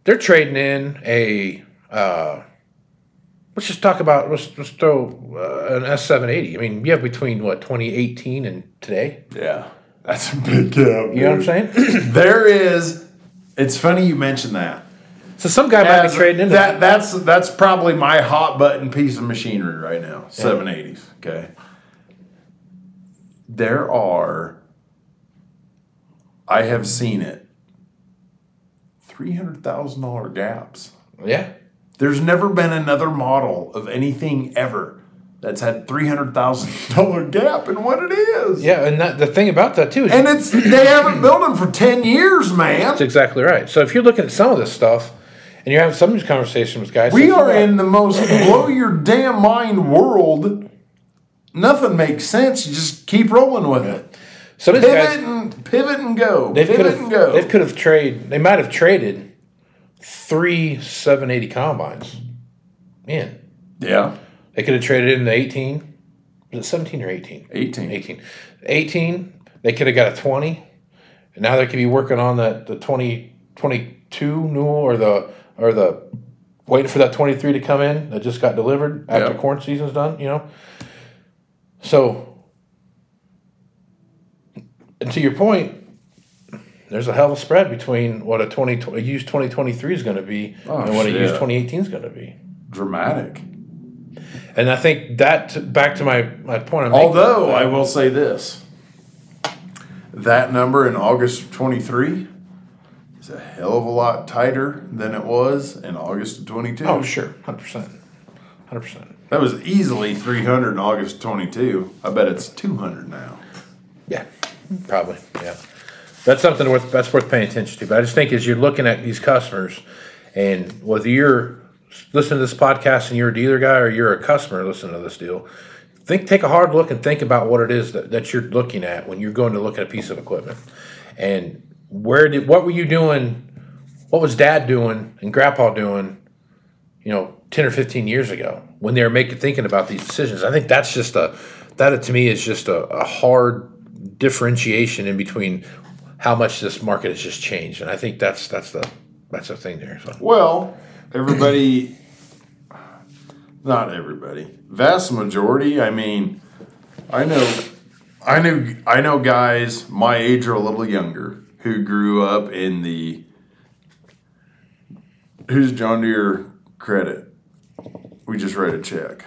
they're trading in a. Uh, let's just talk about let's, let's throw uh, an S seven eighty. I mean, you have between what twenty eighteen and today. Yeah. That's a big gap. You know what I'm saying? [clears throat] There is. It's funny you mentioned that. so some guy might As- be trading in that. That's that's probably my hot button piece of machinery right now. Seven eighties. Okay. There are. I have seen it. Three hundred thousand dollar gaps. Yeah, There's never been another model of anything ever that's had three hundred thousand dollar [laughs] gap in what it is. yeah, and that, the thing about that too is And it's they haven't built them for ten years, man. that's exactly right. So if you're looking at some of this stuff, and you're having some of these conversations with guys, We are in the most blow your damn mind world. Nothing makes sense. You just keep rolling with it. Some of these Pivot guys. and pivot and go. They could have. go. They could have traded. They might have traded three 780 combines. Man, yeah. they could have traded in the 18. Was it 17 or 18? 18. 18. 18. They could have got a 20. And now they could be working on the the 20 22 new or the or the waiting for that 23 to come in that just got delivered after Yep. corn season's done. You know. So. And to your point, there's a hell of a spread between what a 20, a used 2023 is going to be Oh, and what a used 2018 is going to be. Dramatic. And I think that back to my my point. I'm making, Although I will say this, that number in August of twenty three is a hell of a lot tighter than it was in August of twenty two. oh sure, hundred percent, hundred percent. That was easily three hundred in August of twenty two. I bet it's two hundred now. Yeah, probably. Yeah, that's something worth that's worth paying attention to. But I just think as you're looking at these customers, and whether you're listening to this podcast and you're a dealer guy or you're a customer listening to this deal, think take a hard look and think about what it is that, that you're looking at when you're going to look at a piece of equipment, and where did what were you doing? What was Dad doing and Grandpa doing? You know, ten or fifteen years ago when they were making thinking about these decisions. I think that's just a that to me is just a, a hard differentiation in between how much this market has just changed, and I think that's that's the that's the thing there. So Well, everybody, not everybody, vast majority. I mean, I know, I knew, I know guys my age or a little younger who grew up in the who's John Deere credit. We just write a check.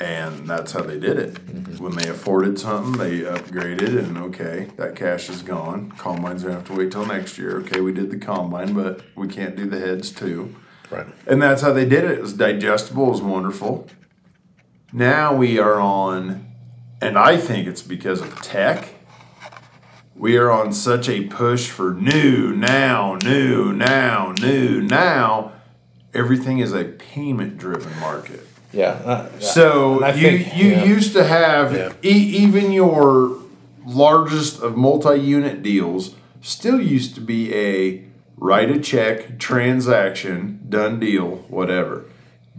And that's how they did it. Mm-hmm. When they afforded something, they upgraded, and okay, that cash is gone. Combines gonna have to wait till next year. Okay, we did the combine, but we can't do the heads too. right, And that's how they did it. It was digestible, it was wonderful. Now we are on, and I think it's because of tech. We are on such a push for new, now, new, now, new, now. everything is a payment driven market. Yeah. uh, So and I you think, you yeah. used to have Yeah. e- even your largest of multi-unit deals still used to be a write a check transaction done deal whatever.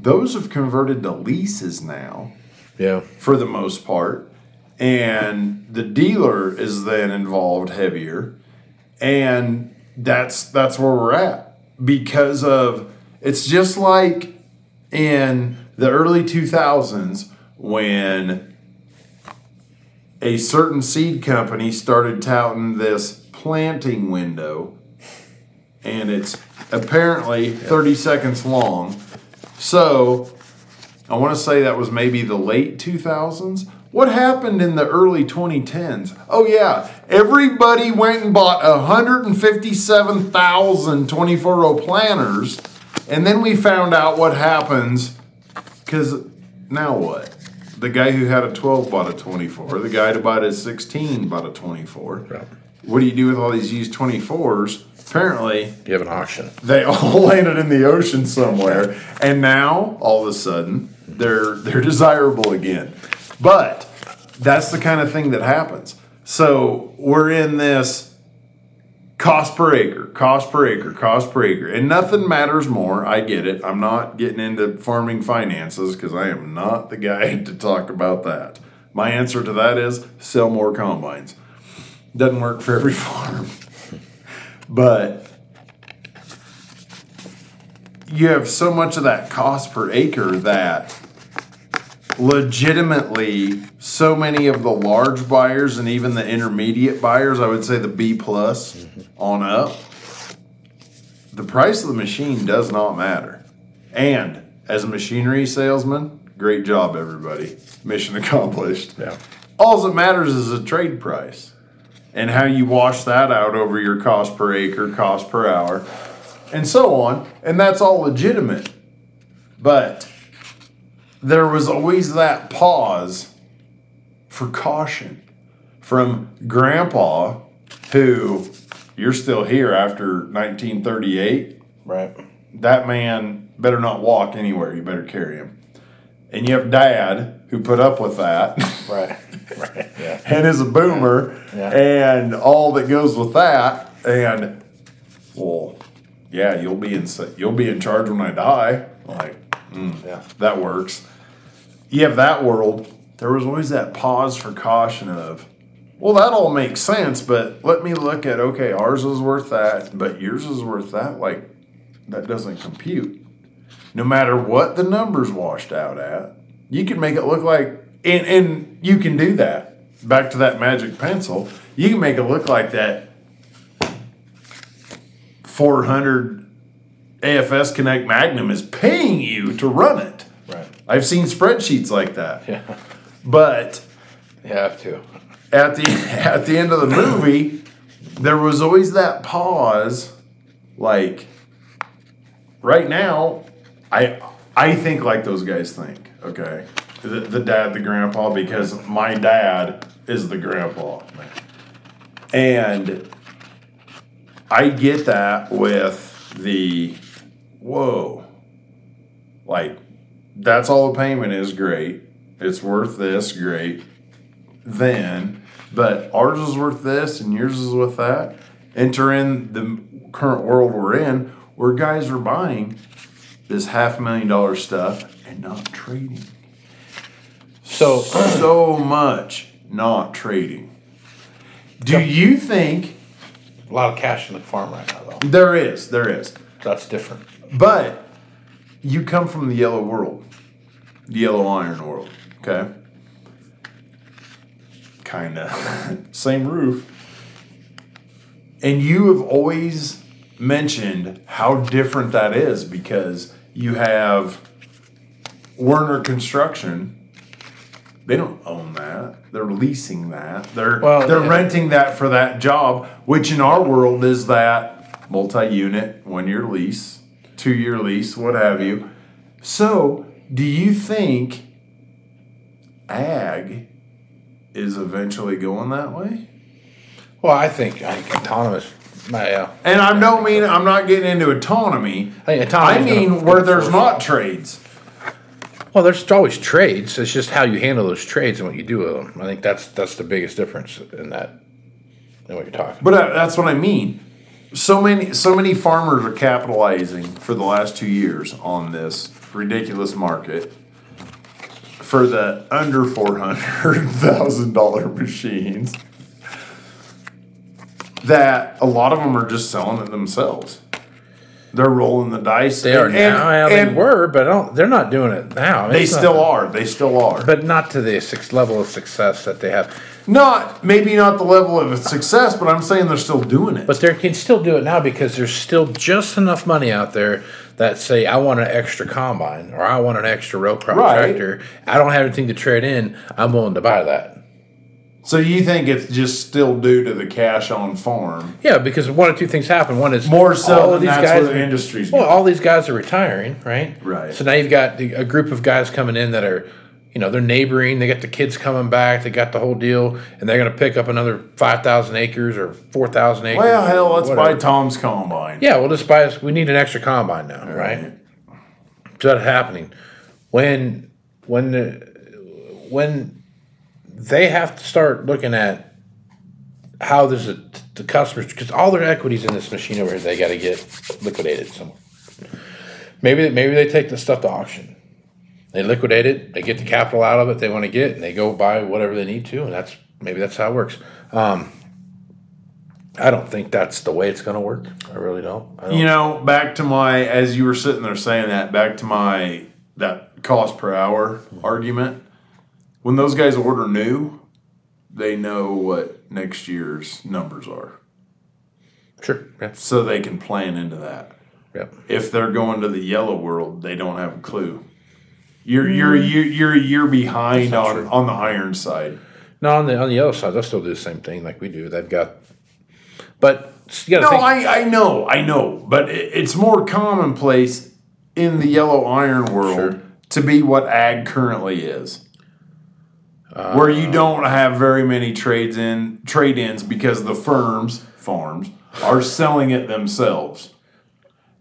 Those have converted to leases now Yeah. for the most part, and the dealer is then involved heavier, and that's that's where we're at because of it's just like in the early 2000s when a certain seed company started touting this planting window and it's apparently 30 seconds long so I want to say that was maybe the late 2000s. What happened in the early 2010s? Oh, yeah. Everybody went and bought 157,000 24 row planters. And then we found out what happens. Because now what? The guy who had a 12 bought a 24. The guy who bought a 16 bought a 24. What do you do with all these used 24s? Apparently, You have an auction. they [laughs] all landed in the ocean somewhere, and now all of a sudden they're they're desirable again. But that's the kind of thing that happens. So we're in this cost per acre, cost per acre, cost per acre, and nothing matters more. I get it. I'm not getting into farming finances because I am not the guy [laughs] to talk about that. My answer to that is sell more combines. Doesn't work for every [laughs] farm. But you have so much of that cost per acre that legitimately so many of the large buyers and even the intermediate buyers, I would say the B plus mm-hmm. on up, the price of the machine does not matter. And as a machinery salesman, great job everybody. Mission [laughs] accomplished. Yeah. All that matters is the trade price and how you wash that out over your cost per acre, cost per hour, and so on. And that's all legitimate. But there was always that pause for caution from grandpa, who you're still here after 1938 Right. that man better not walk anywhere. You better carry him. And you have dad who put up with that Right. right. Yeah. [laughs] and is a boomer Yeah. and all that goes with that. And well, yeah, you'll be in you'll be in charge when I die. Like Mm. Yeah. that works. You have that world. There was always that pause for caution of, well, that all makes sense, but let me look at okay, ours is worth that, but yours is worth that. Like that doesn't compute. No matter what the numbers washed out at, you can make it look like, and and you can do that. Back to that magic pencil, you can make it look like that. 400 AFS Connect Magnum is paying you to run it. Right. I've seen spreadsheets like that. Yeah. But You have to. at the [laughs] at the end of the movie, there was always that pause. Like right now, I I think like those guys think. Okay, the, the dad, the grandpa, because my dad is the grandpa, and I get that with the whoa, like that's all the payment is great. It's worth this, great then, but ours is worth this and yours is worth that. Enter in the current world we're in where guys are buying this half million dollar stuff and not trading. So So much not trading. Do you think a lot of cash in the farm right now, though. there is? There is. That's different. But you come from the yellow world, the yellow iron world, okay? Kind of. [laughs] Same roof. And you have always mentioned how different that is because you have Werner Construction. They don't own that. They're leasing that. They're Well, they're yeah. renting that for that job, which in our world is that multi-unit, one-year lease, two-year lease, what have you. So, do you think ag is eventually going that way? Well, I think think autonomous yeah. And I don't mean I'm not getting into autonomy. I think I mean where there's not trades. Well, there's always trades. It's just how you handle those trades and what you do with them. I think that's that's the biggest difference in that. In what you're talking. But uh, that's what I mean. So many, so many farmers are capitalizing for the last two years on this ridiculous market for the under four hundred thousand dollar [laughs] machines. That a lot of them are just selling it themselves. They're rolling the dice. They are and- now. and- they were, but don't, they're not doing it now. They It's not- still are. They still are. but not to the level of success that they have. Not maybe not the level of a success, but I'm saying they're still doing it. But they can still do it now because there's still just enough money out there that say, I want an extra combine or I want an extra row crop Right. tractor. I don't have anything to trade in. I'm willing to buy that. so you think it's just still due to the cash on farm? Yeah, because one or two things happen. One is More so all than that's where the industry's Well, going. all these guys are retiring, right? Right. So now you've got a group of guys coming in that are, you know, they're neighboring. They got the kids coming back. They got the whole deal, and they're going to pick up another five thousand acres or four thousand acres. Well, hell, let's whatever. buy Tom's combine. Yeah, we'll just buy us. We need an extra combine now, right? So that's happening when when the when they have to start looking at how there's a the customers because all their equities in this machine over here they got to get liquidated somewhere. Maybe maybe they take the stuff to auction. They liquidate it. They get the capital out of it they want to get, and they go buy whatever they need to, and that's maybe that's how it works. Um, I don't think that's the way it's going to work. I really don't. I don't You know, back to my as you were sitting there saying that, back to my that cost per hour argument. When those guys order new, they know what next year's numbers are, Sure. Yeah. so they can plan into that. Yeah. If they're going to the yellow world, they don't have a clue. You're mm. you're you're, you're a year behind on true. on the iron side. No, on the on the other side, they'll still do the same thing like we do. They've got, but you No, think. I, I know, I know, but it, it's more commonplace in the yellow iron world Sure. to be what ag currently is, uh, where you don't have very many trades in trade ins because the firms farms are selling it themselves.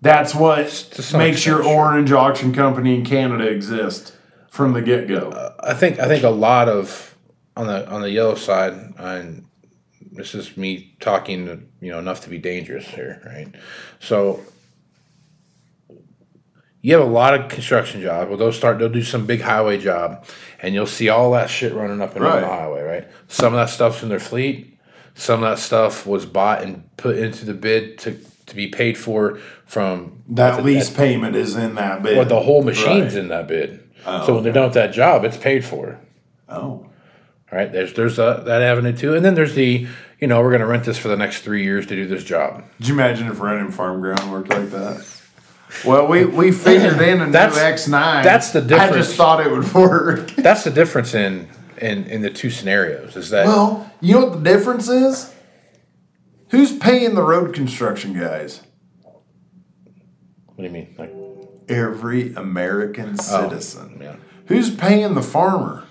That's what makes your orange auction company in Canada exist from the get go. Uh, I think I think a lot of on the on the yellow side, and this is me talking, you know, enough to be dangerous here, right? So you have a lot of construction jobs. Well, they'll start. They'll do some big highway job, and you'll see all that shit running up and down the highway, right? Some of that stuff's in their fleet. Some of that stuff was bought and put into the bid to to be paid for from that lease payment is in that bid. Or the whole machine's Right. in that bid. Oh, so when they're done with that job, it's paid for. Oh. Right? There's there's a, that avenue too, and then there's the you know we're going to rent this for the next three years to do this job. Could you imagine if renting farm ground worked like that? Well, we, we figured in a new That's- X nine. that's the difference. I just thought it would work. That's the difference in in in the two scenarios. Is that Well, you know what the difference is? Who's paying the road construction guys? what do you mean? Like Every American oh, citizen. yeah, Who's paying the farmer?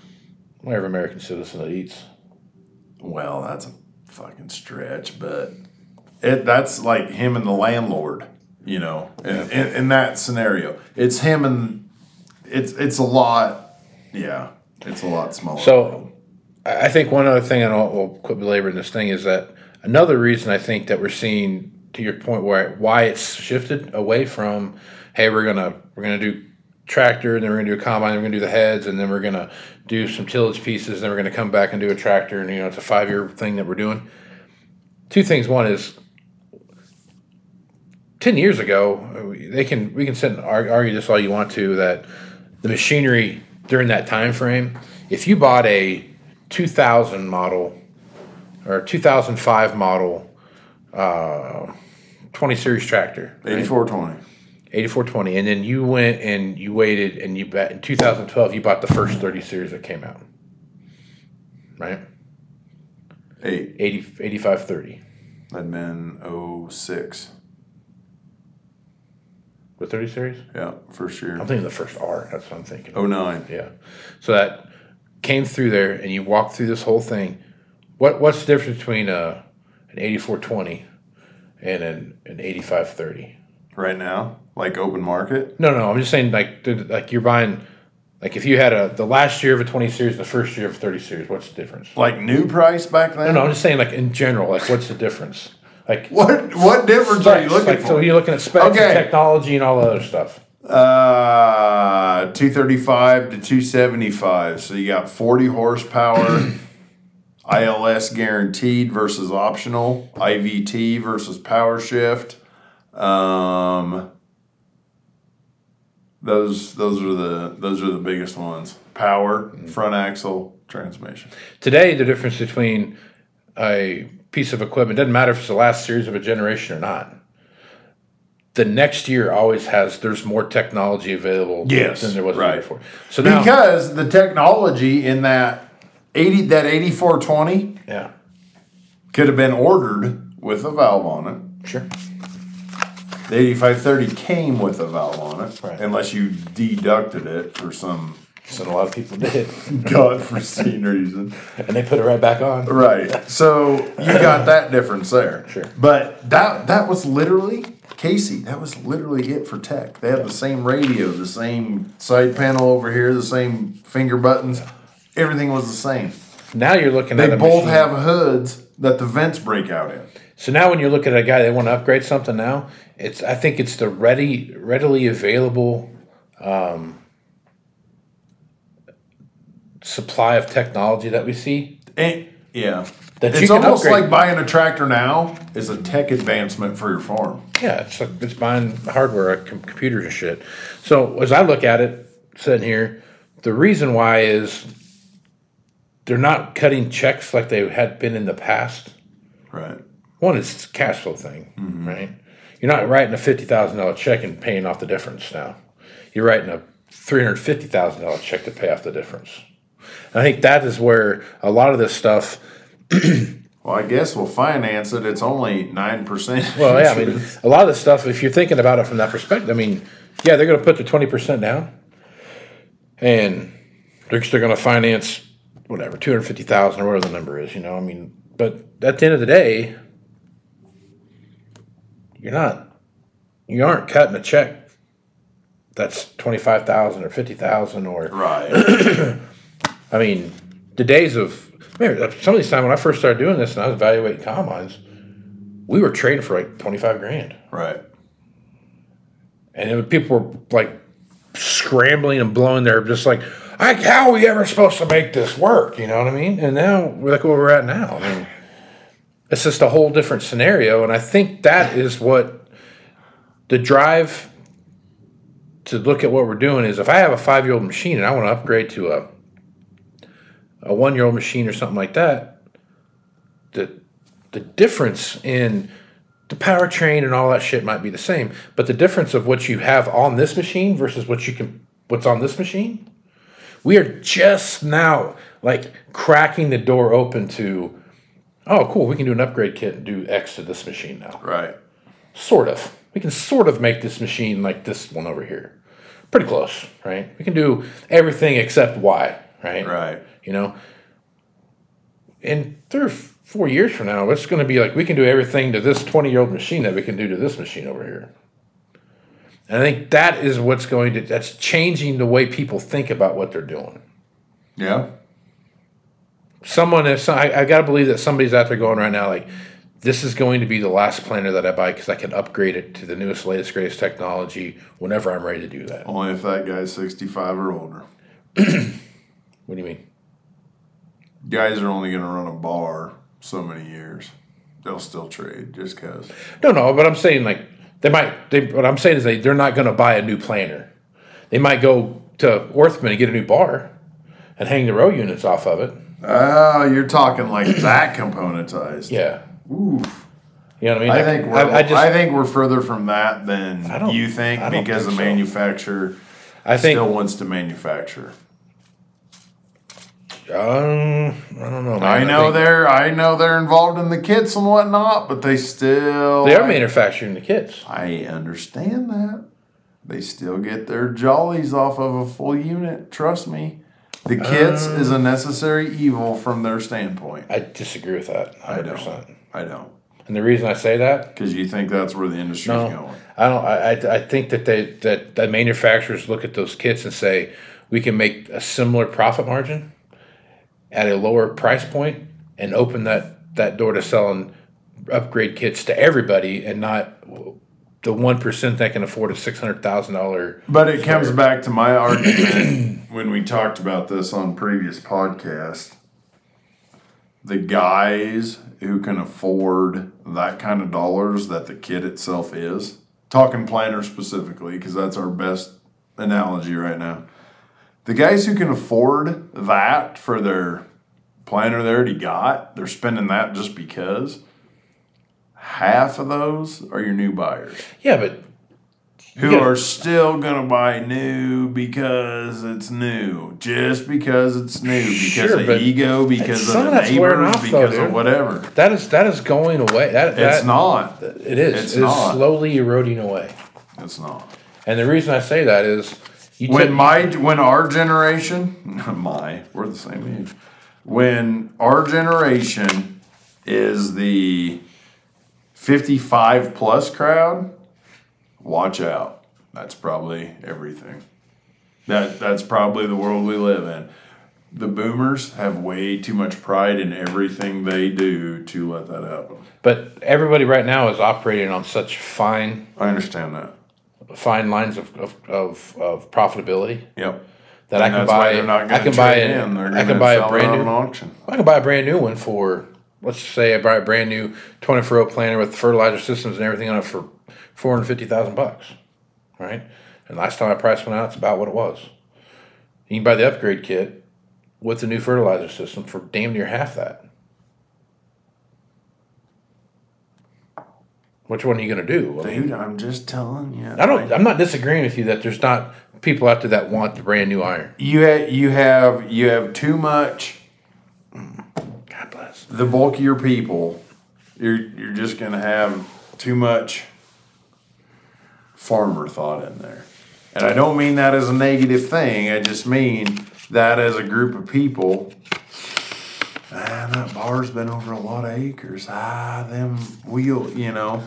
Every American citizen that eats. Well, that's a fucking stretch, but it that's like him and the landlord, you know, in, in, in that scenario. It's him and it's it's a lot, yeah, it's a lot smaller. So I I think one other thing, and I'll, we'll quit belaboring this thing, is that another reason I think that we're seeing, to your point, where why it's shifted away from, hey, we're gonna we're gonna do tractor, and then we're gonna do a combine, then we're gonna do the heads, and then we're gonna do some tillage pieces, and then we're gonna come back and do a tractor, and you know it's a five year thing that we're doing. Two things. One is. Ten years ago, they can we can sit and argue, argue this all you want to that the machinery during that time frame, if you bought a 2000 model or 2005 model uh, 20 series tractor, right? 8420. 8420, and then you went and you waited and you bet in 2012 you bought the first 30 series that came out, right? Eight. 80, 8530 That'd been 06. the 30 series. Yeah, first year. I'm thinking the first R. That's what I'm thinking. 09. Yeah. So that came through there, and you walked through this whole thing. What What's the difference between a an eighty four twenty and an, an 8530. right now, like open market. No, no, I'm just saying like like you're buying like if you had a the last year of a 20 series, the first year of a 30 series, what's the difference? Like new price back then. No, no, I'm just saying like in general, like what's the difference? Like What what difference are you looking like, for? So you're looking at specs, Okay. and technology, and all the other stuff. Uh, 235 to 275. So you got 40 horsepower, ILS guaranteed versus optional, IVT versus power shift. Um, those those are the those are the biggest ones. Power, front axle, transmission. Today, the difference between a piece of equipment doesn't matter if it's the last series of a generation or not. The next year always has there's more technology available Yes, than there was the right. year before. So now, Because the technology in that 80 that 8420 yeah, could have been ordered with a valve on it. sure. The 8530 came with a valve on it, Right. unless you deducted it for some So a lot of people did, [laughs] godforeseen reason. and they put it right back on. Right. So you got that difference there. Sure. But that that was literally Casey. That was literally it for tech. They had the same radio, the same side panel over here, the same finger buttons. Everything was the same. Now you're looking They at a both machine- have hoods that the vents break out in. So now, when you're looking at a guy that want to upgrade something now, it's I think it's the ready, readily available um, supply of technology that we see. And, yeah. That you it's almost upgrade. like buying a tractor now is a tech advancement for your farm. Yeah, it's like it's buying hardware, like com- computers and shit. So as I look at it, sitting here, the reason why is they're not cutting checks like they had been in the past. Right. One is cash flow thing, mm-hmm. right? You're not writing a fifty thousand dollar check and paying off the difference now. You're writing a three hundred fifty thousand dollar check to pay off the difference. And I think that is where a lot of this stuff. [clears throat] Well, I guess we'll finance it. It's only nine percent. Well, [laughs] yeah, I mean, a lot of this stuff. If you're thinking about it from that perspective, I mean, yeah, they're going to put the twenty percent down, and they're they're going to finance whatever two hundred fifty thousand or whatever the number is. You know, I mean, but at the end of the day, you're not you aren't cutting a check that's twenty five thousand or fifty thousand or right. [clears throat] I mean, the days of man, some of these times when I first started doing this and I was evaluating combines, we were trading for like twenty five grand. right. And then people were like scrambling and blowing their just like, like how are we ever supposed to make this work? You know what I mean? And now we're like where we're at now. I mean, it's just a whole different scenario, and I think that is what the drive to look at what we're doing is. If I have a five year old machine and I want to upgrade to a a one year old machine or something like that, the the difference in the powertrain and all that shit might be the same, but the difference of what you have on this machine versus what you can what's on this machine, we are just now like cracking the door open to oh cool, we can do an upgrade kit and do X to this machine now. Right. Sort of. We can sort of make this machine like this one over here. Pretty close, right? We can do everything except Y, right? Right. You know, in three or four years from now, it's going to be like we can do everything to this 20 year old machine that we can do to this machine over here. And I think that is what's going to, that's changing the way people think about what they're doing. Yeah. Someone is, I, I got to believe that somebody's out there going right now, like, this is going to be the last planner that I buy because I can upgrade it to the newest, latest, greatest technology whenever I'm ready to do that. Only if that guy's sixty-five or older. [clears throat] What do you mean? Guys are only going to run a bar so many years. They'll still trade just because. No, no, but I'm saying like they might. They, what I'm saying is they they're not going to buy a new planner. They might go to Orthman and get a new bar and hang the row units off of it. Oh, you're talking like [coughs] that componentized. Yeah, Oof. you know what I mean. I think we're, I, I just I think we're further from that than I you think I because think the so. manufacturer I think still wants to manufacture. Um, I don't know. man. I know think they're I know they're involved in the kits and whatnot, but they still they are manufacturing the kits. I understand that. They still get their jollies off of a full unit. Trust me. The kits Uh. is a necessary evil from their standpoint. I disagree with that. I don't. I don't. And the reason I say that, Because you think that's where the industry's no, going. I don't. I, I I think that they that the manufacturers look at those kits and say we can make a similar profit margin at a lower price point and open that that door to selling upgrade kits to everybody and not the one percent that can afford a six hundred thousand dollar. But it comes back to my argument [clears throat] when we talked about this on previous podcast. The guys who can afford that kind of dollars that the kit itself is, talking planner specifically, because that's our best analogy right now. The guys who can afford that for their planner they already got, they're spending that just because. Half of those are your new buyers Yeah, but who are still gonna buy new because it's new, just because it's new, because Sure, of ego, because of the neighbors, off, though, because of whatever. that is that is going away. That, that It's not. It is. It's it is slowly eroding away. It's not. And the reason I say that is you When my when our generation, [laughs] my we're the same age. When our generation is the fifty-five plus crowd, watch out. That's probably everything. That that's probably the world we live in. The boomers have way too much pride in everything they do to let that happen. But everybody right now is operating on such fine, I understand that. Fine lines of, of, of, of profitability Yep. that I can buy. they're not I can buy. trade A, in. They're I can buy a brand new. auction. I can buy a brand new one for. Let's say I buy a brand new twenty four row planter with fertilizer systems and everything on it for four hundred fifty thousand bucks, right? And last time I priced one out, it's about what it was. You can buy the upgrade kit with the new fertilizer system for damn near half that. Which one are you going to do? I mean, Dude, I'm just telling you. I don't. I'm not disagreeing with you that there's not people out there that want the brand new iron. you have you have you have too much God bless. the bulkier people you're you're just gonna have too much farmer thought in there and i don't mean that as a negative thing i just mean that as a group of people ah, that bar's been over a lot of acres ah them wheel you know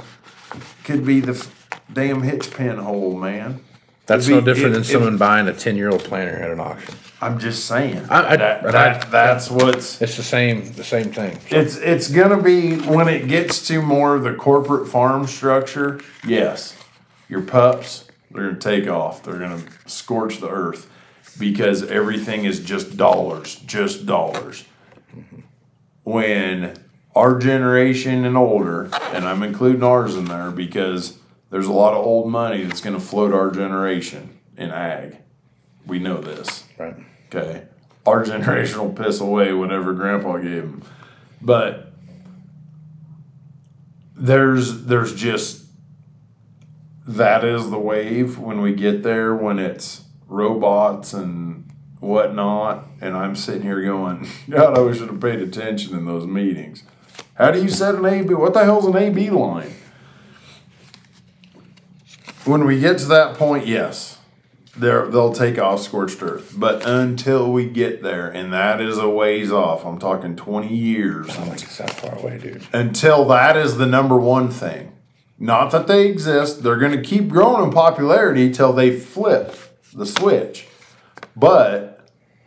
could be the f- damn hitch pin hole man That's It'd no be- different if- than someone if- buying a ten year old planter at an auction. i'm just saying I- I- that, I- that's what's It's the same. The same thing. It's it's gonna be when it gets to more of the corporate farm structure. Yes, your pups they're gonna take off. They're gonna scorch the earth because everything is just dollars, just dollars. When our generation and older, and I'm including ours in there because there's a lot of old money that's gonna float our generation in ag. We know this. Right. Okay. Our generation will piss away whatever grandpa gave them. But there's there's just that is the wave when we get there when it's robots and whatnot. And I'm sitting here going, [laughs] God, I should have paid attention in those meetings. How do you set an AB? What the hell's an AB line? When we get to that point, yes, they'll take off scorched earth. But until we get there, and that is a ways off, I'm talking 20 years. I don't think it's that far away, dude. Until that is the number one thing. Not that they exist, they're going to keep growing in popularity till they flip the switch. But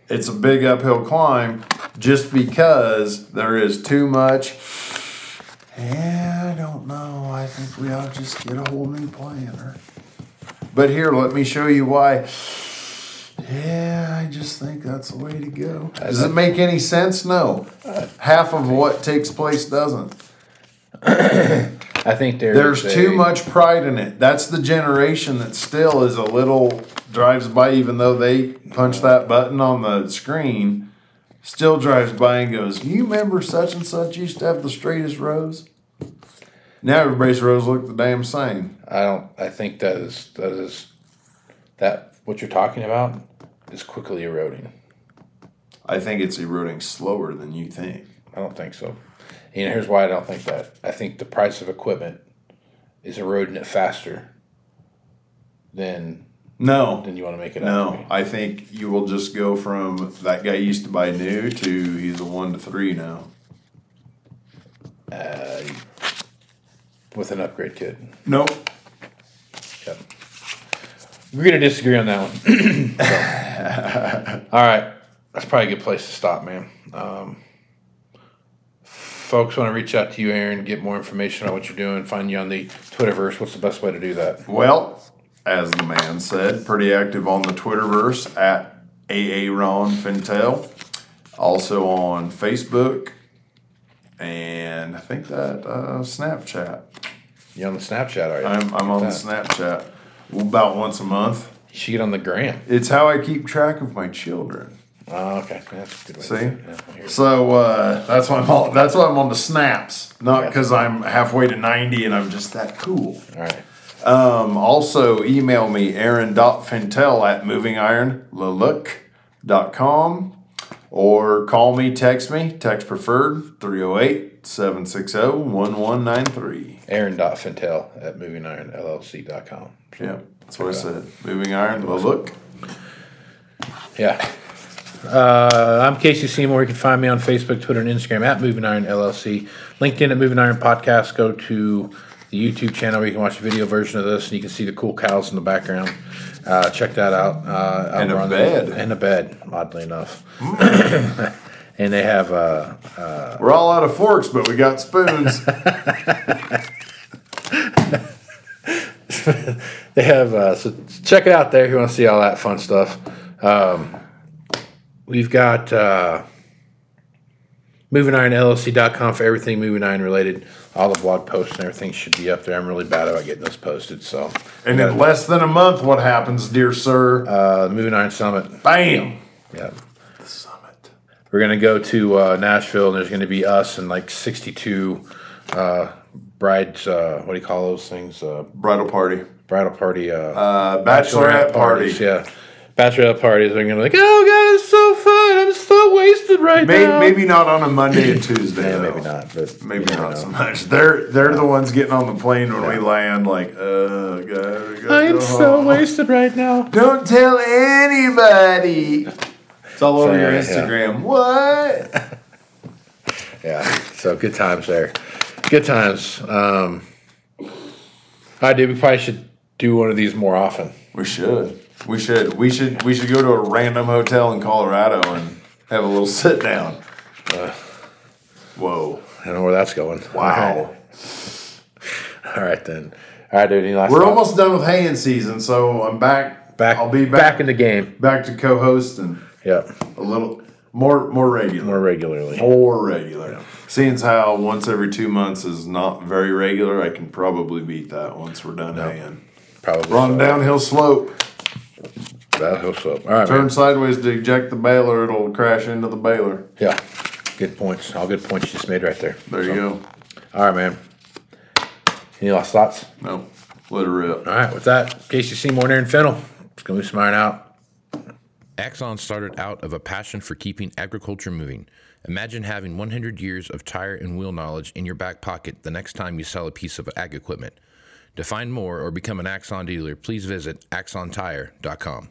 it's a big uphill climb just because there is too much. Yeah, I don't know. I think we ought to just get a whole new planner. But here, let me show you why. Yeah, I just think that's the way to go. Does it make any sense? No. Half of what takes place doesn't. [clears throat] I think there's There's a- too much pride in it. That's the generation that still is a little drives by, even though they punch that button on the screen, still drives by and goes, You remember such and such used to have the straightest rows? Now everybody's rows look the damn same. I don't. I think that is that is that what you're talking about is quickly eroding. I think it's eroding slower than you think. I don't think so. And here's why I don't think that. I think the price of equipment is eroding it faster than No. Then you want to make it No. I think you will just go from that guy used to buy new to he's a one to three now. Uh, with an upgrade kit. Nope. Yep. We're gonna disagree on that one. [laughs] So, All right, that's probably a good place to stop, man. Um, folks want to reach out to you, Aaron, get more information on what you're doing, find you on the Twitterverse. What's the best way to do that? Well, as the man said, pretty active on the Twitterverse at AA Ron Fintel. Also on Facebook. And I think that uh, Snapchat. You on the Snapchat, are you? I'm, I'm on the That. Snapchat about once a month. You should get on the gram. It's how I keep track of my children. Oh, okay. That's a good way. See, To do it. Yeah, I hear you. so uh, that's why I'm on, that's why I'm on the snaps, not Yeah. because I'm halfway to ninety and I'm just that cool. All right. Um, also, email me aaron.fintel at movingironlelook.com or call me, text me, text preferred 308 760 1193. Aaron.fintel at movingironllc.com. Yeah, that's what I said. Moving Iron Lelook. Yeah. Uh, I'm Casey Seymour. You can find me on Facebook, Twitter, and Instagram at Moving Iron LLC. LinkedIn at Moving Iron Podcast. Go to the YouTube channel where you can watch the video version of this and you can see the cool cows in the background. Uh, check that out. Uh, And a on the- bed. and a bed, oddly enough. [coughs] and they have uh, We're all out of forks, but we got spoons. [laughs] they have uh, so check it out there if you want to see all that fun stuff um, we've got uh, movingironllc.com for everything moving iron related all the blog posts and everything should be up there i'm really bad about getting those posted so and in less than a month, what happens, dear sir? uh, moving iron summit Bam! yeah The summit. we're going to go to uh, nashville and there's going to be us and like 62 uh, brides uh, what do you call those things uh, Bridal party. bridal party uh, Uh, bachelorette, party. parties, yeah. Bachelorette parties. They're gonna be like, oh god, it's so fun. I'm so wasted right Maybe, now. maybe not on a Monday and Tuesday. Yeah, maybe not. But Maybe not know. so much. They're they're the ones getting on the plane when we land. Like, oh God, I am so home. wasted right now. Don't tell anybody. It's all over So, your yeah, Instagram. What? [laughs] Yeah. So good times there. Good times. Um, I dude. We probably should do one of these more often. We should. We should. We should. We should go to a random hotel in Colorado and have a little [laughs] sit down. Uh, whoa! I don't know where that's going. Wow. All right then. All right, dude. Any last We're thoughts? almost done with haying season, so I'm back. back. I'll be back back. in the game. back to co-hosting Yep. a little more more regular. More regularly. more regular. Seeing as how once every two months is not very regular, I can probably beat that once we're done haying. Probably. We're on so. downhill slope. Downhill slope. All right, Turn man. sideways to eject the baler, it'll crash into the baler. Yeah. Good points. All good points you just made right there. There you go. All right, man. Any last thoughts? No, let it rip. All right, with that, Casey Seymour and Aaron Fintel. It's going to be smiling out. Axon started out of a passion for keeping agriculture moving. Imagine having 100 years of tire and wheel knowledge in your back pocket the next time you sell a piece of ag equipment. To find more or become an Axon dealer, please visit axontire.com.